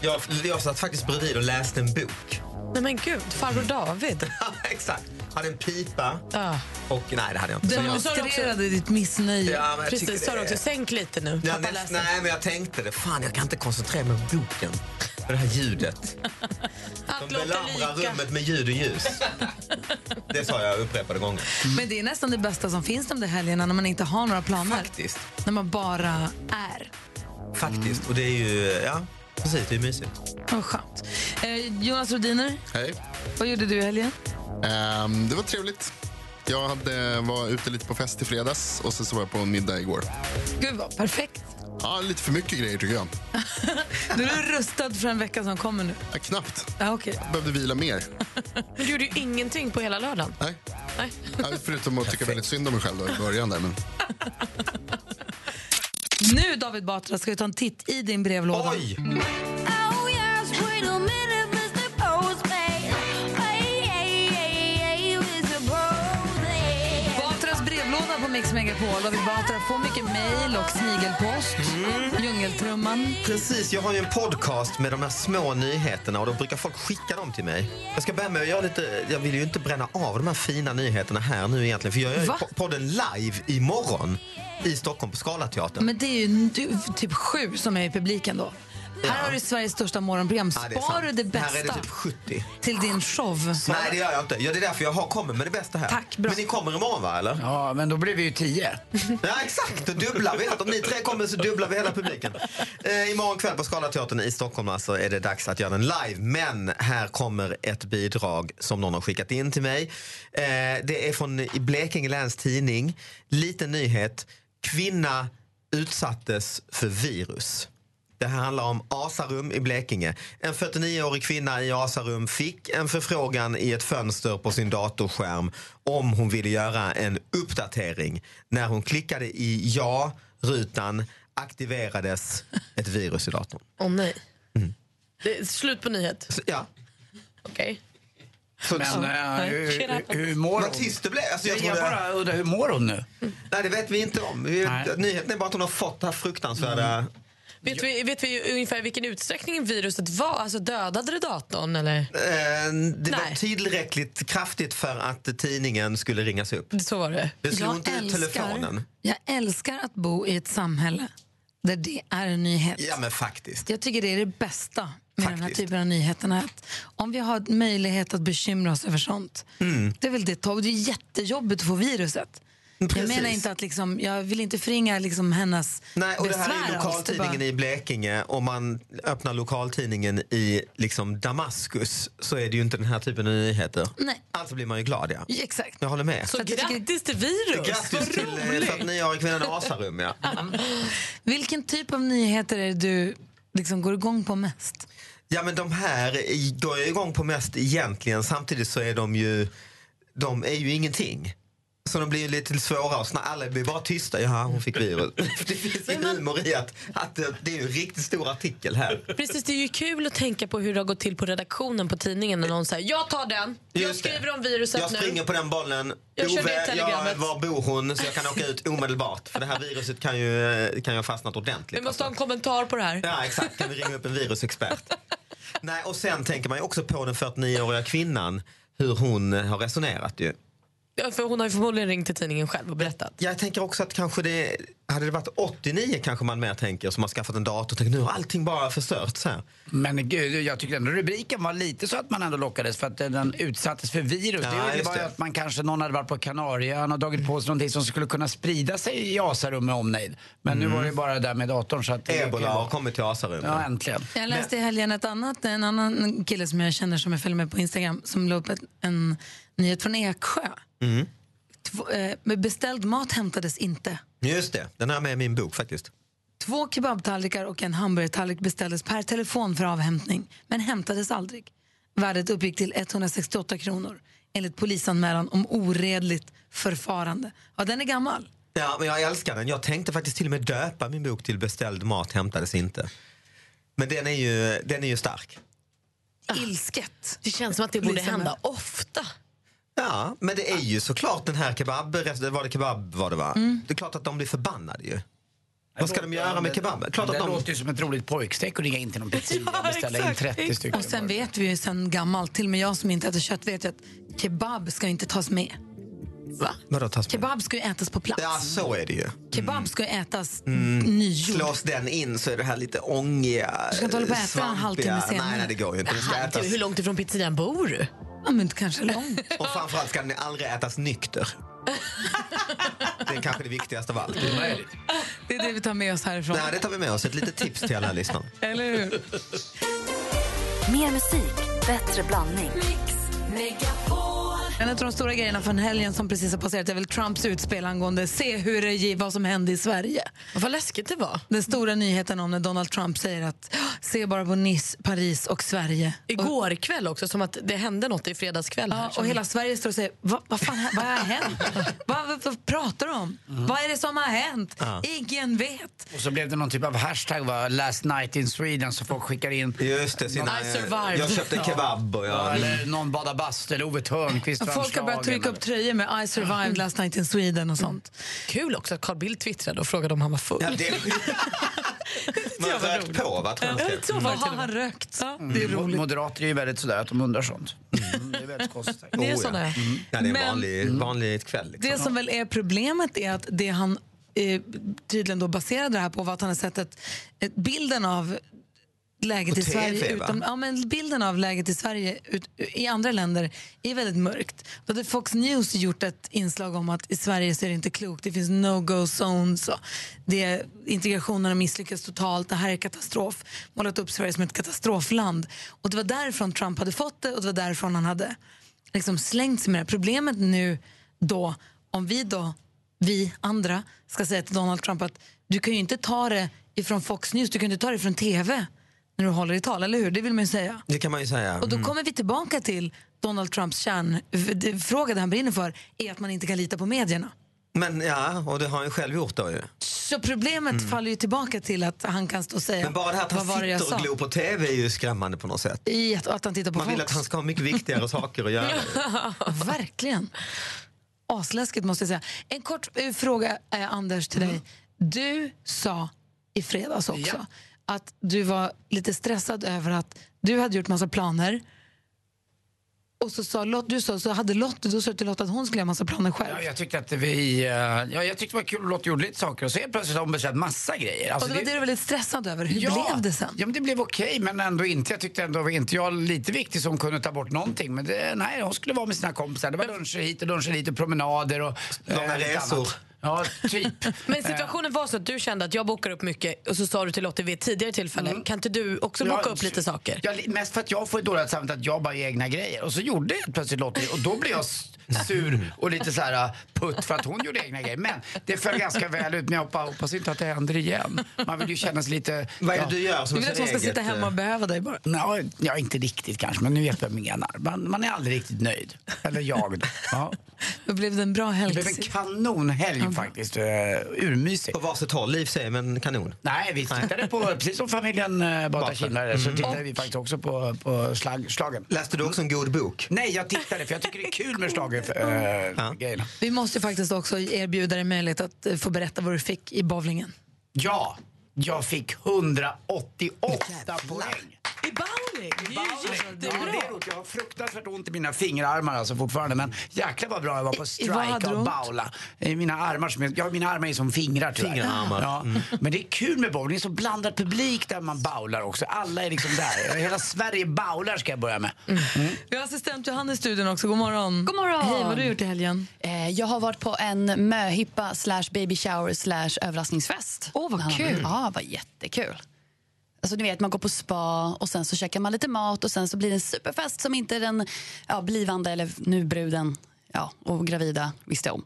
[laughs] Jag, jag satt faktiskt bredvid och läste en bok. Nej men gud, farbror David. [laughs] Exakt. Hade en pipa Ja. och nej, det hade jag inte. Jag- Demonstrerade ditt missnöje. Ja, jag Precis, sa du också. Sänk lite nu. Ja, Pappa näst, nej, men jag tänkte det. Fan, jag kan inte koncentrera mig på boken. För det här ljudet. Allt [laughs] De belamrar rummet med ljud och ljus. Det sa jag upprepade gånger. Men det är nästan det bästa som finns de där helgerna när man inte har några planer. Faktiskt. När man bara är. Faktiskt. Och det är ju, ja, precis, det är mysigt. Vad skönt. Eh, Jonas Rodiner, Hej. vad gjorde du i helgen? Ehm, det var trevligt. Jag hade, var ute lite på fest i fredags och sen så var jag på en middag igår. Gud vad perfekt. Ja, lite för mycket grejer tycker jag. [laughs] Du är rustad för en vecka som kommer nu. Ja, knappt. Ja, okej. Jag behövde vila mer. Men [laughs] du gjorde ju ingenting på hela lördagen. Nej. Nej. Ja, förutom att tycka väldigt synd om mig själv då, i början där. Men [laughs] Nu David Batra ska vi ta en titt i din brevlåda. Oj! Megapol. David Batra får mycket mejl och snigelpost. Djungeltrumman. Precis, jag har ju en podcast med de här små nyheterna och då brukar folk skicka dem till mig. Jag ska börja med att göra lite, jag vill ju inte bränna av de här fina nyheterna här nu egentligen för jag gör ju Va? podden live imorgon i Stockholm på Scalateatern. Men det är ju typ sju som är i publiken då. Här har du Sveriges största morgonprogram. Ja, det Spar du det Här är det bästa typ 70. till din show? Nej, det gör jag inte. Ja, det är därför jag har kommit med det bästa här. Tack, bra. Men ni kommer imorgon, va? Eller? Ja, men då blir vi ju tio. [laughs] Ja, exakt. Då dubblar vi. Om ni tre kommer så dubblar vi hela publiken. Eh, imorgon kväll på Scalateatern i Stockholm alltså, är det dags att göra den live. Men här kommer ett bidrag som någon har skickat in till mig. Eh, det är från Blekinge Läns Tidning. Liten nyhet. Kvinna utsattes för virus. Det här handlar om Asarum i Blekinge. En 49-årig kvinna i Asarum fick en förfrågan i ett fönster på sin datorskärm om hon ville göra en uppdatering. När hon klickade i ja-rutan aktiverades ett virus i datorn. Åh nej. Det är slut på nyhet. Ja. Okej. Så, Men så- eh, hur, mår hon? tyst det blev. Alltså, jag jag trodde- bara undrar, hur mår hon nu? Nej, det vet vi inte om. Vi, nyheten är bara att hon har fått det här fruktansvärda... Vet, vi, vet vi ungefär vilken utsträckning viruset var? Alltså dödade det datorn eller? Eh, det var Nej. tillräckligt kraftigt för att tidningen skulle ringas upp. Så var det. Det slog Jag inte ut telefonen. jag älskar att bo i ett samhälle där det är en nyhet. Ja, men faktiskt. Jag tycker det är det bästa med den här typen av nyheterna. Att om vi har möjlighet att bekymra oss över sånt, Mm. det är väl det. Det är jättejobbigt att få viruset. Jag Precis. menar inte att liksom, jag vill inte förringa liksom hennes Nej, och det här är besvär lokaltidningen bara- i Blekinge. Om man öppnar lokaltidningen i liksom Damaskus så är det ju inte den här typen av nyheter. Nej. Alltså blir man ju glad, ja. Exakt. Jag håller med. Så att jag tycker- grattis till virus! Grattis till eh, roligt. 49-åriga kvinnan i Asarum, ja. [laughs] Vilken typ av nyheter är det du liksom går igång på mest? Ja, men de här går jag igång på mest egentligen. Samtidigt så är de ju, de är ju ingenting. Så de blir ju lite svåra att snacka. Alla blir bara tysta. Ja, hon fick virus. [laughs] det finns ju humor i att, att det, är en riktigt stor artikel här. Precis, det är ju kul att tänka på hur det har gått till på redaktionen på tidningen när någon säger jag tar den, jag Just det. skriver om viruset Jag nu. springer på den bollen. Jag kör det Ove, jag, var bor hon? Så jag kan åka ut omedelbart. För det här viruset kan ju, kan ha fastnat ordentligt. Vi måste ha en kommentar på det här. Ja, exakt. Kan vi ringa upp en virusexpert? Nej, och sen tänker man ju också på den 49-åriga kvinnan. Hur hon har resonerat ju. Ja, för hon har ju förmodligen ringt till tidningen själv och berättat. Jag tänker också att kanske det, hade det varit 89 kanske man mer tänker som har skaffat en dator och tänker nu har allting bara förstörts här. Men gud, jag tyckte ändå rubriken var lite så att man ändå lockades för att den utsattes för virus. Ja, det var ju just bara det. att man kanske, någon hade varit på Kanarieöarna och dragit på sig någonting som skulle kunna sprida sig i Asarum med omnejd. Men nu Mm. var det bara det där med datorn så att... det Ebola har kommit till Asarum. Ja, äntligen. Jag läste i helgen ett annat, en annan kille som jag känner som jag följer med på Instagram som la upp en nyhet från Eksjö. Mm. Två, eh, med beställd mat hämtades inte. Just det, den jag med i min bok faktiskt. Två kebabtallrikar och en hamburgertallrik beställdes per telefon för avhämtning, men hämtades aldrig. Värdet uppgick till 168 kronor, enligt polisanmälan om oredligt förfarande. Ja, den är gammal. Ja, men jag älskar den. Jag tänkte faktiskt till och med döpa min bok till Beställd mat hämtades inte. Men den är ju, den är ju stark. Ilsket. Det känns som att det borde hända ofta. Ja, men det är ju såklart den här kebab, var det kebab var det va? Det är klart att de blir förbannade ju. Vad ska de göra med kebaben? Klart det att de... låter ju som ett roligt pojkstreck att ringa in till någon [laughs] pizzeria och beställa in 30 stycken. Och sen vet vi ju sen gammalt, till och med jag som inte äter kött vet ju att kebab ska ju inte tas med. Va? Vadå tas med? Kebab ska ju ätas på plats. Ja, så är det ju. Kebab ska ju ätas Mm. nygjord. Slås den in så är det här lite ångiga, Du ska inte hålla på och äta en halvtimme senare. Nej, nej, det går ju inte. Du, hur långt ifrån pizzerian bor du? Ja, men kanske långt. Och framförallt ska den aldrig ätas nykter. Det är kanske det viktigaste av allt. Det är det vi tar med oss härifrån. Nej, det tar vi med oss. Ett litet tips till alla lyssnare. Eller hur? Mer musik, bättre blandning. En av de stora grejerna från helgen som precis har passerat är väl Trumps utspel angående se hur det gick, vad som hände i Sverige. Vad läskigt det var. Den stora nyheten om när Donald Trump säger att se bara på Nice, Paris och Sverige. Igår kväll också, som att det hände något i fredagskväll. Ja, och hela Sverige står och säger, vad, vad fan vad har hänt? vad, vad, vad pratar du om? Vad är det som har hänt? Ja. Ingen vet. Och så blev det någon typ av hashtag, va? last night in Sweden, så folk skickar in... Just det, sina, I survived. jag köpte kebab och Ja, jag... eller någon badar bastu, eller Ove Thörnqvist Folk har börjat trycka upp tröjor med I survived last night in Sweden och sånt. Kul också att Carl Bildt twittrade och frågade om han var full. Ja, det... [laughs] [laughs] Man har rökt på, va? Tror jag. Så vad har han rökt? Det är Mm. roligt. Moderater är ju väldigt sådär att de undrar sånt. Mm, det är väldigt konstigt. Ni är Oh, ja. ja. Mm. Ja, det är en vanlig, vanlig kväll. Liksom. Det som väl är problemet är att det han eh, tydligen då baserade det här på var att han har sett ett, ett bilden av läget i Sverige, TV, utom, ja, men bilden av läget i Sverige ut, i andra länder är väldigt mörkt. Då hade Fox News gjort ett inslag om att i Sverige så är det inte klokt, det finns no-go zones. Och det är, integrationen har misslyckats totalt, det här är katastrof. Målat upp Sverige som ett katastrofland. Och det var därifrån Trump hade fått det och det var därifrån han hade liksom slängt sig med det. Problemet nu då, om vi då, vi andra, ska säga till Donald Trump att du kan ju inte ta det ifrån Fox News, du kan inte ta det från TV när du håller i tal, eller hur? Det vill man ju säga. Det kan man ju säga. Och då Mm. kommer vi tillbaka till Donald Trumps kärnfråga, det han brinner för, är att man inte kan lita på medierna. Men ja, och det har han ju själv gjort då ju. Så problemet faller ju tillbaka till att han kan stå och säga Mm. Men bara det här att han sitter och glor på TV är ju skrämmande på något sätt. I att, att han tittar på Man vill Fox. att han ska ha mycket viktigare saker att göra. [laughs] Verkligen. Asläskigt måste jag säga. En kort eh, fråga, eh, Anders, till dig. Du sa i fredags också att du var lite stressad över att du hade gjort massa planer och så sa Lott, du sa, så hade Lott, då sa du till Lott att hon skulle göra massa planer själv. Ja, jag tyckte att vi, eh, ja, jag tyckte det var kul att Lotta gjorde lite saker och så helt plötsligt har hon beställt massa grejer. Alltså, och det var det du var lite stressad över. Hur ja, blev det sen? Ja, men det blev okej, men ändå inte. Jag tyckte ändå var inte jag lite viktig som kunde ta bort någonting. Men det, nej, hon skulle vara med sina kompisar. Det var luncher hit och luncher dit och promenader och Långa lite resor. annat. Ja, typ. [laughs] Men situationen var så att du kände att jag bokar upp mycket och så sa du till Lotte vid ett tidigare tillfälle, kan inte du också boka Ja, upp lite saker? Ja, mest för att jag får dåligt samvete att jag bara gör egna grejer. Och så gjorde jag plötsligt Lottie och då blev jag sur och lite så här uh, putt för att hon gjorde egna grejer. Men det föll ganska väl ut men jag hoppas, hoppas inte att det händer igen. Man vill ju känna sig lite... Vad är det du gör som Du vill att hon ska sitta eh, hemma och behöva dig bara? Ja, ja, inte riktigt kanske, men nu vet jag vad jag menar. Man, man är aldrig riktigt nöjd. Eller jag då. Ja. [laughs] Då blev det en bra Det helg. blev en kanonhelg faktiskt. Uh, urmysigt. På varsitt håll, liv säger men kanon. Nej, vi tittade på, precis som familjen uh, Bata så tittade vi faktiskt också på, på slag, slagen. Läste du också en god bok? Nej, jag tittade för jag tycker det är kul med schlagergrejerna. Vi måste faktiskt också erbjuda dig möjlighet att eh, få berätta vad du fick i bowlingen. Ja, jag fick 188 poäng. I bowling? Det är ju Ja, jättebra. det är roligt. Jag har fruktansvärt ont i mina fingerarmar alltså fortfarande. Men jäklar vad bra jag var på strike och bowla. I mina armar som är, ja, mina armar är som fingrar tyvärr. Fingerarmar. Ja. Men det är kul med bowling. Det är så blandad publik där man bowlar också. Alla är liksom där. Hela Sverige bowlar ska jag börja med. Vi har assistent Johanna i studion också. God morgon. God morgon. Hej, vad har du gjort i helgen? Eh, jag har varit på en möhippa slash baby shower slash överraskningsfest. Åh, vad Ja, kul. Ja, vad jättekul. Alltså, ni vet, man går på spa och sen så käkar man lite mat och sen så blir det en superfest som inte den ja, blivande eller nu bruden ja, och gravida visste om.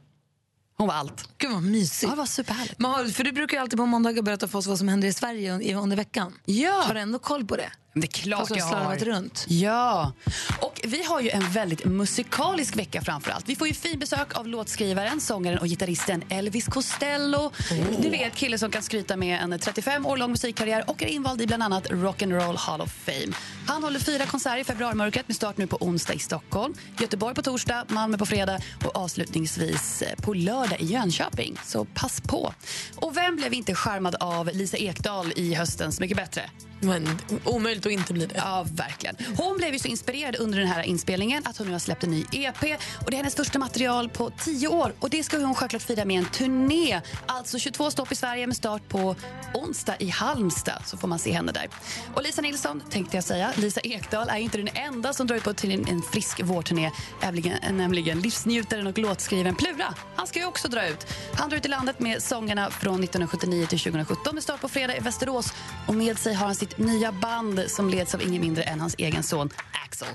Hon var allt. Gud vad mysigt. Ja, det var superhärligt. Men har, för du brukar ju alltid på måndagar berätta för oss vad som händer i Sverige un- under veckan. Ja. Har du ändå koll på det? Det är klart jag har slarvat runt. Ja, och vi har ju en väldigt musikalisk vecka framför allt. Vi får ju fin besök av låtskrivaren, sångaren och gitarristen Elvis Costello. Du vet, kille som kan skryta med en 35 år lång musikkarriär och är invald i bland annat Rock'n'Roll Hall of Fame. Han håller fyra konserter i februarimörkret med start nu på onsdag i Stockholm, Göteborg på torsdag, Malmö på fredag och avslutningsvis eh, på lördag i Jönköping. Så pass på. Och vem blev inte charmad av Lisa Ekdahl i höstens Mycket bättre? Men omöjligt att inte bli det. Ja, verkligen. Hon blev ju så inspirerad under den här inspelningen att hon nu har släppt en ny EP. Och Det är hennes första material på tio år. Och Det ska hon självklart fira med en turné. Alltså 22 stopp i Sverige med start på onsdag i Halmstad. Så får man se henne där. Och Lisa Nilsson, tänkte jag säga. Lisa Ekdahl är inte den enda som drar ut på till en, frisk vårturné. Nämligen, nämligen livsnjutaren och låtskrivaren Plura. Han ska ju också dra ut. Han drar ut i landet med sångerna från 1979 till 2017 med start på fredag i Västerås. Och med sig har han sitt nya band som leds av ingen mindre än hans egen son Axel.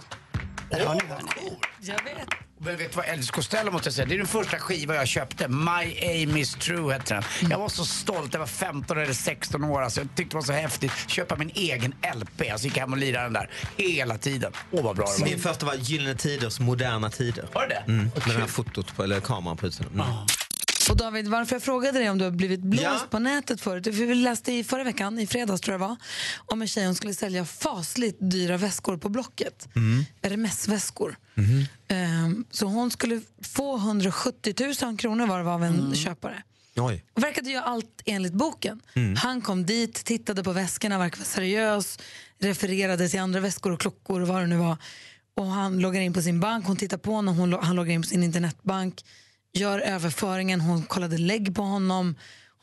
Där har ni. Jag vet. Men vet du vad Elvis Costello måste jag säga? Det är den första skiva jag köpte. My aim is true hette den. Jag var så stolt. Jag var 15 eller 16 år. Alltså, jag tyckte det var så häftigt. Köpa min egen LP. Alltså gick hem och lirade den där hela tiden. Åh vad bra det var. Min första var Gyllene Tiders moderna tider. Var det det? Mm, med det här fotot på, eller kameran på utsidan. Mm. Och David, varför jag frågade dig om du har blivit blåst Ja. på nätet förut? För vi läste i förra veckan, i fredags tror jag det var, om en tjej som skulle sälja fasligt dyra väskor på Blocket. Mm. RMS-väskor. Mhm. Ehm, så hon skulle få 170 000 kronor var det var av en Mm. köpare. Oj. Och verkade göra allt enligt boken. Mm. Han kom dit, tittade på väskorna, verkade vara seriös, refererade till andra väskor och klockor och vad det nu var. Och han loggar in på sin bank, hon tittar på när hon, han loggar in på sin internetbank, gör överföringen, hon kollade lägg på honom,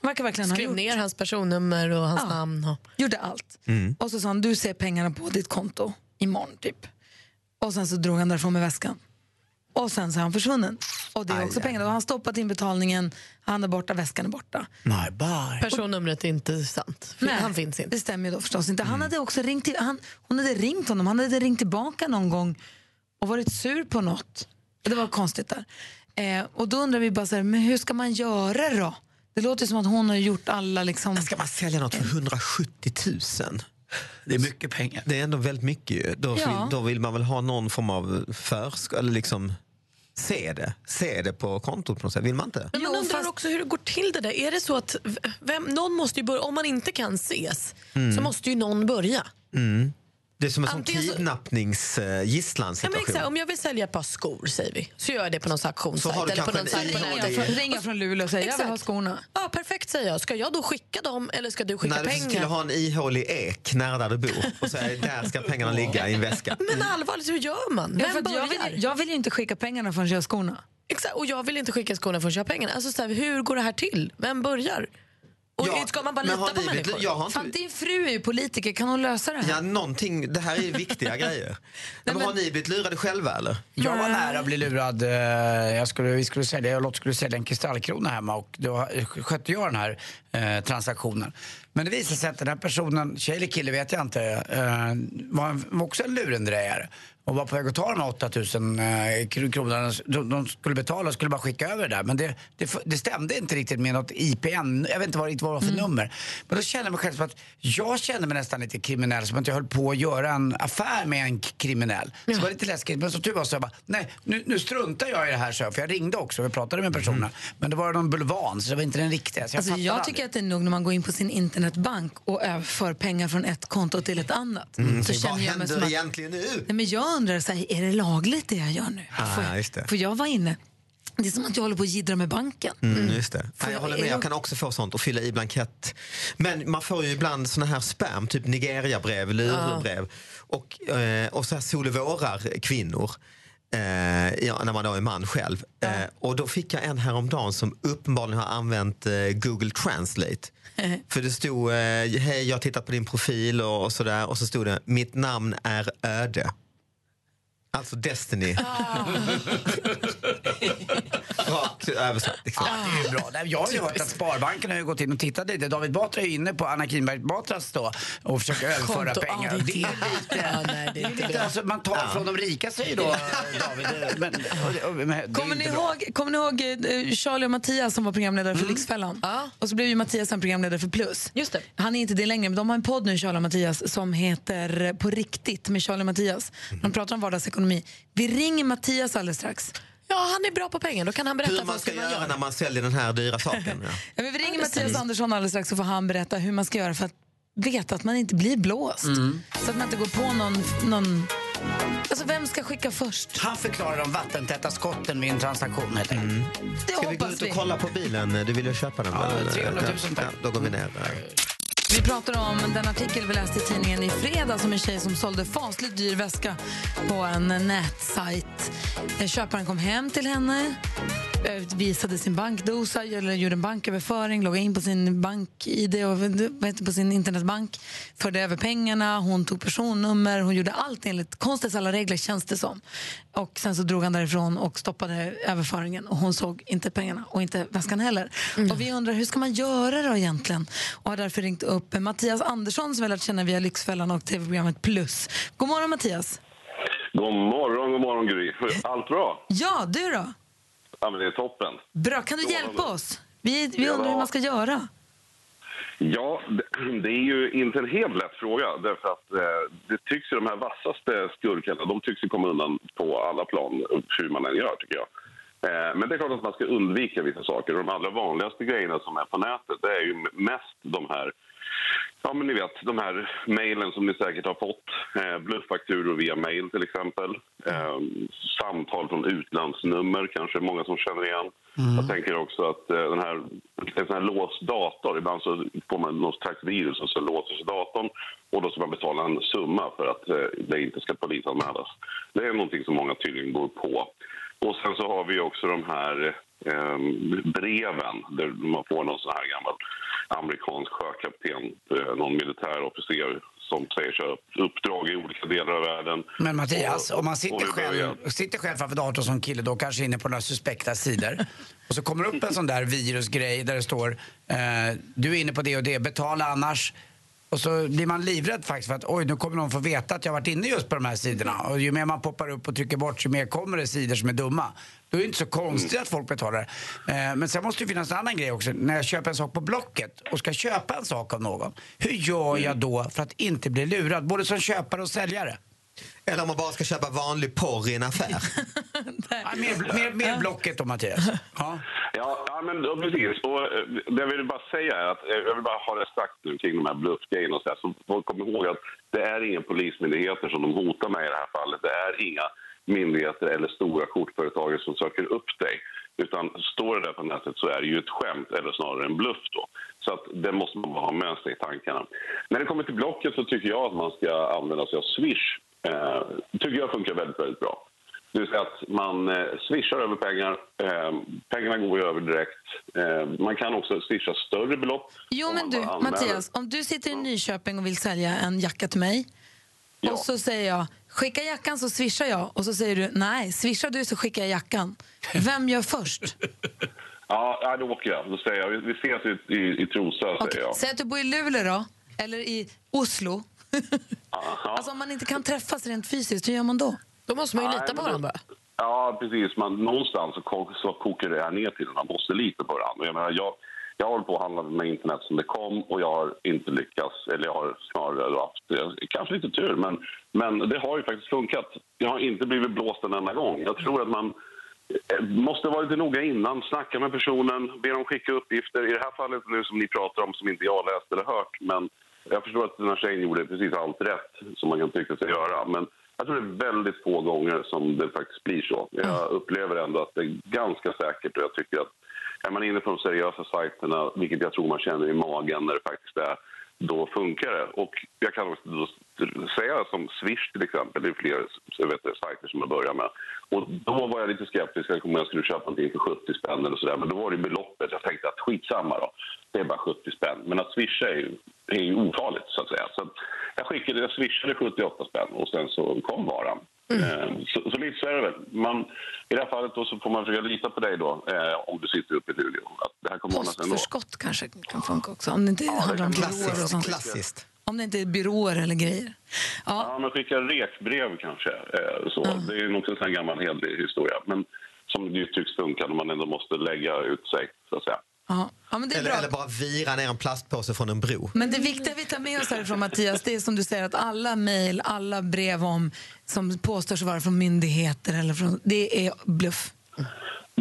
Han verkar verkligen ha Skrev gjort. ner hans personnummer och hans Ja. namn. Och... Gjorde allt. Mm. Och så sa han, du ser pengarna på ditt konto imorgon typ. Och sen så drog han därifrån med väskan. Och sen så är han försvunnen. Och det är Aj, också aj. pengarna. Har han stoppat in betalningen, han är borta, väskan är borta. My bye. Personnumret är inte sant. För Han finns inte. Det stämmer ju då förstås inte. Mm. Han hade också ringt till, han, hon hade ringt honom, han hade ringt tillbaka någon gång och varit sur på något. Det var konstigt där. Eh, och då undrar vi bara så här, men hur ska man göra då? Det låter som att hon har gjort alla liksom... Ska man sälja något för 170 000? Det är mycket pengar. Det är ändå väldigt mycket ju. Då, Ja. vill, då vill man väl ha någon form av försk... Eller liksom se det. Se det på kontot på något sätt. Vill man inte? Men man undrar också hur det går till det där. Är det så att vem, någon måste ju börja, om man inte kan ses Mm. så måste ju någon börja. Mm. Det är som en så- kidnappningsgisslansituation. Ja, men exakt, om jag vill sälja ett par skor säger vi, så gör jag det på någon auktionssajt. du eller på kanske någon en sajt på ihålig- nätet. Ringa från, Luleå och säga, jag vill ha Exakt. skorna. Ja, perfekt säger jag. Ska jag då skicka dem eller ska du skicka Nej, du pengar? att ha en ihålig ek nära där du bor och säga där ska pengarna ligga i en väska. Men allvarligt, hur gör man? Ja, Vem för att jag, börjar? vill, jag vill ju inte skicka pengarna förrän jag har skorna. Exakt, och jag vill inte skicka skorna förrän jag har pengarna. Alltså, så här, hur går det här till? Vem börjar? Och Ja, ska man bara men lita har på människor? jag har inte- Fan, din fru är ju politiker, kan hon lösa det här? Ja, någonting. Det här är viktiga [laughs] grejer. Men, har ni blivit lurade själva eller? Jag var nära att bli lurad. eh, Jag skulle, vi skulle sälja, jag Lotta skulle sälja en kristallkrona hemma och då skötte jag den här eh, transaktionen. Men det visade sig att den här personen, tjej eller kille vet jag inte, eh, var, en, var också en lurendrejare. Och var på väg att ta de här 8000 eh, kr- kronorna de, de skulle betala och skulle bara skicka över det där. Men det, det, det stämde inte riktigt med något IPN, jag vet inte vad, det var för nummer. Men då kände jag mig själv som att jag kände mig nästan lite kriminell, som att jag höll på att göra en affär med en kriminell. Så det var lite läskigt. Men som tur var så jag bara, nej nu, nu struntar jag i det här så jag, för jag ringde också och pratade med personen. Men det var någon bulvan så det var inte den riktiga. Så jag, Alltså, jag aldrig. tycker att det är nog när man går in på sin internetbank och överför pengar från ett konto till ett annat. Mm, så så vad känner jag mig händer som att, egentligen nu? nej, men jag undrar, så här, är det lagligt det jag gör nu? Ah, just det. För jag var inne, det är som att jag håller på att jiddra med banken. Mm, just det. Ja, jag jag- håller med, jag kan också få sånt och fylla i blankett. Men man får ju ibland såna här spam, typ Nigeria-brev, lurbrev och, eh, och så här sol och vårar kvinnor. Eh, ja, när man då är man själv. Eh, och då fick jag en häromdagen som uppenbarligen har använt eh, Google Translate. [laughs] För det stod, hej jag har tittat på din profil och, och sådär och så stod det, mitt namn är öde. Alltså Destiny. [laughs] Rakt översatt. Liksom. Ja, det är ju bra. Nej, Jag har ju hört att Sparbanken har ju gått in och tittat lite. David Batra är inne på Anna Kinberg Batras då och försöker överföra Konto. pengar. Ja, det är lite- lite, Ja, nej, det är inte lite bra. alltså, man tar från de rika säger då David. Men, och, och, men, det är Kommer ni, ihåg, kommer ni ihåg eh, Charlie och Mattias som var programledare för Lyxfällan? Och så blev ju Mattias sen programledare för Plus. Just det. Han är inte det längre, men de har en podd nu, Charlie och Mattias, som heter På riktigt med Charlie och Mattias. De pratar om vardagsekonomi. Vi ringer Mattias alldeles strax. Ja, han är bra på pengar. Då kan han berätta Hur man ska göra gör. när man säljer den här dyra saken. Ja. [laughs] Ja, vi ringer Mattias Andersson alldeles strax så får han berätta hur man ska göra för att veta att man inte blir blåst. Så att man inte går på någon... någon... Alltså, vem ska skicka först? Han förklarar de vattentäta skotten vid en transaktion helt enkelt. Det Ska vi gå ut och vi. kolla på bilen? Du vill ju köpa den? Ja, väl? 300 000 tack. Ja, då går vi ner. Vi pratar om den artikel vi läste i tidningen i fredags om en tjej som sålde fasligt dyr väska på en nätsajt. Eh, köparen kom hem till henne, visade sin bankdosa, eller gjorde en banköverföring, loggade in på sin bank-id och på sin internetbank, förde över pengarna, hon tog personnummer, hon gjorde allt enligt konstens alla regler känns det som. Och sen så drog han därifrån och stoppade överföringen och hon såg inte pengarna och inte väskan heller. Och vi undrar hur ska man göra då egentligen? Och har därför ringt upp Mattias Andersson som vi lärt känna via Lyxfällan och tv-programmet Plus. God morgon Mattias! God morgon, god morgon Gry. Allt bra? Ja, du då? Ja, men det är toppen. Bra, kan du hjälpa oss? Vi, vi Ja. undrar hur man ska göra. Ja, det, det är ju inte en helt lätt fråga därför att eh, det tycks ju de här vassaste skurkarna, de tycks ju komma undan på alla plan hur man än gör tycker jag. Eh, men det är klart att man ska undvika vissa saker. De allra vanligaste grejerna som är på nätet det är ju mest de här Ja, men ni vet, de här mejlen som ni säkert har fått. Eh, blufffakturor via mejl till exempel. Eh, samtal från utlandsnummer kanske många som känner igen. Jag tänker också att eh, den här, en sån här låst dator, ibland så får man någon slags virus och så låser sig datorn och då ska man betala en summa för att eh, det inte ska polisanmälas. Det är någonting som många tydligen går på. Och sen så har vi också de här eh, breven där man får någon sån här gammal amerikansk sjökapten, eh, någon militärofficer som säger sig ha upp- uppdrag i olika delar av världen. Men Mattias, Och- om man sitter själv, sitter själv framför datorn som kille då kanske inne på några suspekta sidor och så kommer upp en sån där virusgrej där det står eh, du är inne på det och det, betala annars. Och så blir man livrädd faktiskt för att oj, nu kommer någon få veta att jag varit inne just på de här sidorna. Och ju mer man poppar upp och trycker bort, ju mer kommer det sidor som är dumma. Då är det inte så konstigt att folk betalar. Eh, men sen måste det finnas en annan grej också. När jag köper en sak på Blocket och ska köpa en sak av någon. Hur gör jag då för att inte bli lurad? Både som köpare och säljare. Eller om man bara ska köpa vanlig porr i en affär. [laughs] Ja, mer, mer, mer Blocket då Mattias. Ja. Ja, ja men ja, precis. Och, eh, det jag vill bara säga är att eh, jag vill bara ha det sagt nu kring de här bluffgrejerna och så, här, så folk kommer ihåg att det är inga polismyndigheter som de hotar med i det här fallet. Det är inga myndigheter eller stora kortföretag som söker upp dig. Utan står det där på nätet så är det ju ett skämt eller snarare en bluff då. Så att det måste man ha med sig i tankarna. När det kommer till Blocket så tycker jag att man ska använda sig av Swish. Eh, tycker jag funkar väldigt, väldigt bra. Det vill säga att man eh, swishar över pengar. Eh, pengarna går ju över direkt. Eh, man kan också swisha större belopp. Jo, men du. Mattias, om du sitter i Nyköping och vill sälja en jacka till mig och så säger jag skicka jackan så swishar jag och så säger du nej, swishar du så skickar jag jackan. Vem gör först? [laughs] Ja, då åker jag. Då säger jag, vi vi ses i, i, i Trosa, säger jag. Säg att du bor i Luleå då, eller i Oslo. [laughs] Alltså om man inte kan träffas rent fysiskt, hur gör man då? Då måste man ju lita på men varandra. Ja, precis. Man, någonstans så, så kokar det här ner till att man måste lita på varandra. Jag, menar, jag, jag håller på att handla med internet som det kom och jag har inte lyckats. Eller jag har snarare haft kanske lite tur, men, men det har ju faktiskt funkat. Jag har inte blivit blåst en enda gång. Jag tror att man eh, måste vara lite noga innan, snacka med personen, be dem skicka uppgifter. I det här fallet nu som ni pratar om, som inte jag läst eller hört, men jag förstår att den här tjejen gjorde precis allt rätt som man kan tycka sig göra. Men jag tror det är väldigt få gånger som det faktiskt blir så. Jag upplever ändå att det är ganska säkert och jag tycker att är man inne på de seriösa sajterna, vilket jag tror man känner i magen när det faktiskt är, då funkar det. Och jag kan också då säga som Swish till exempel, det är fler vet, det, sajter som jag börjar med. Och då var jag lite skeptisk om jag skulle köpa någonting för 70 spänn eller sådär. Men då var det beloppet. Jag tänkte att skitsamma då. Det är bara 70 spänn. Men att swisha är ju, är ju ofarligt så att säga. Så jag skickade, jag swishade 78 spänn och sen så kom varan. Eh, Så, så lite så är det väl. Man, I det här fallet då så får man försöka lita på dig då, eh, om du sitter uppe i Luleå. Att det här kommer. Postförskott kanske kan funka också, om det inte handlar om byråer och sånt. Klassiskt. Om det inte är byråer eller grejer. Ja, men skicka rekbrev kanske. Eh, så. Det är ju också en sån gammal hederlig historia. Men som det ju tycks funka när man ändå måste lägga ut sig, så att säga. Ja. Ja, men det är Eller, bra. eller bara vira ner en plastpåse från en bro. Men det viktiga vi tar med oss härifrån Mattias, det är som du säger att alla mejl, alla brev om, som påstår sig vara från myndigheter eller från, det är bluff.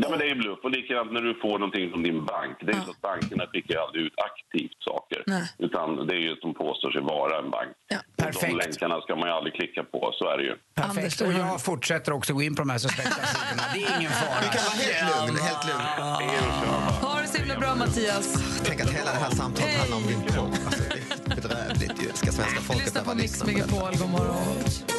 Ja, men det är bluff. Och likadant när du får någonting från din bank. Det är ju så att bankerna skickar aldrig ut aktivt saker. Nej. Utan det är ju att de påstår sig vara en bank. Perfekt. De länkarna ska man ju aldrig klicka på, så är det ju. Perfekt. Och jag fortsätter också gå in på de här suspekta [laughs] sidorna. Det är ingen fara. Du kan vara helt lugn. Helt lugn. Ha det så himla bra Mattias. Tänk att hela det här samtalet handlar om din porr. Alltså, det är bedrövligt ju. Ska svenska folket Lyssna på behöva Mix lyssna på det? Megapol, god morgon.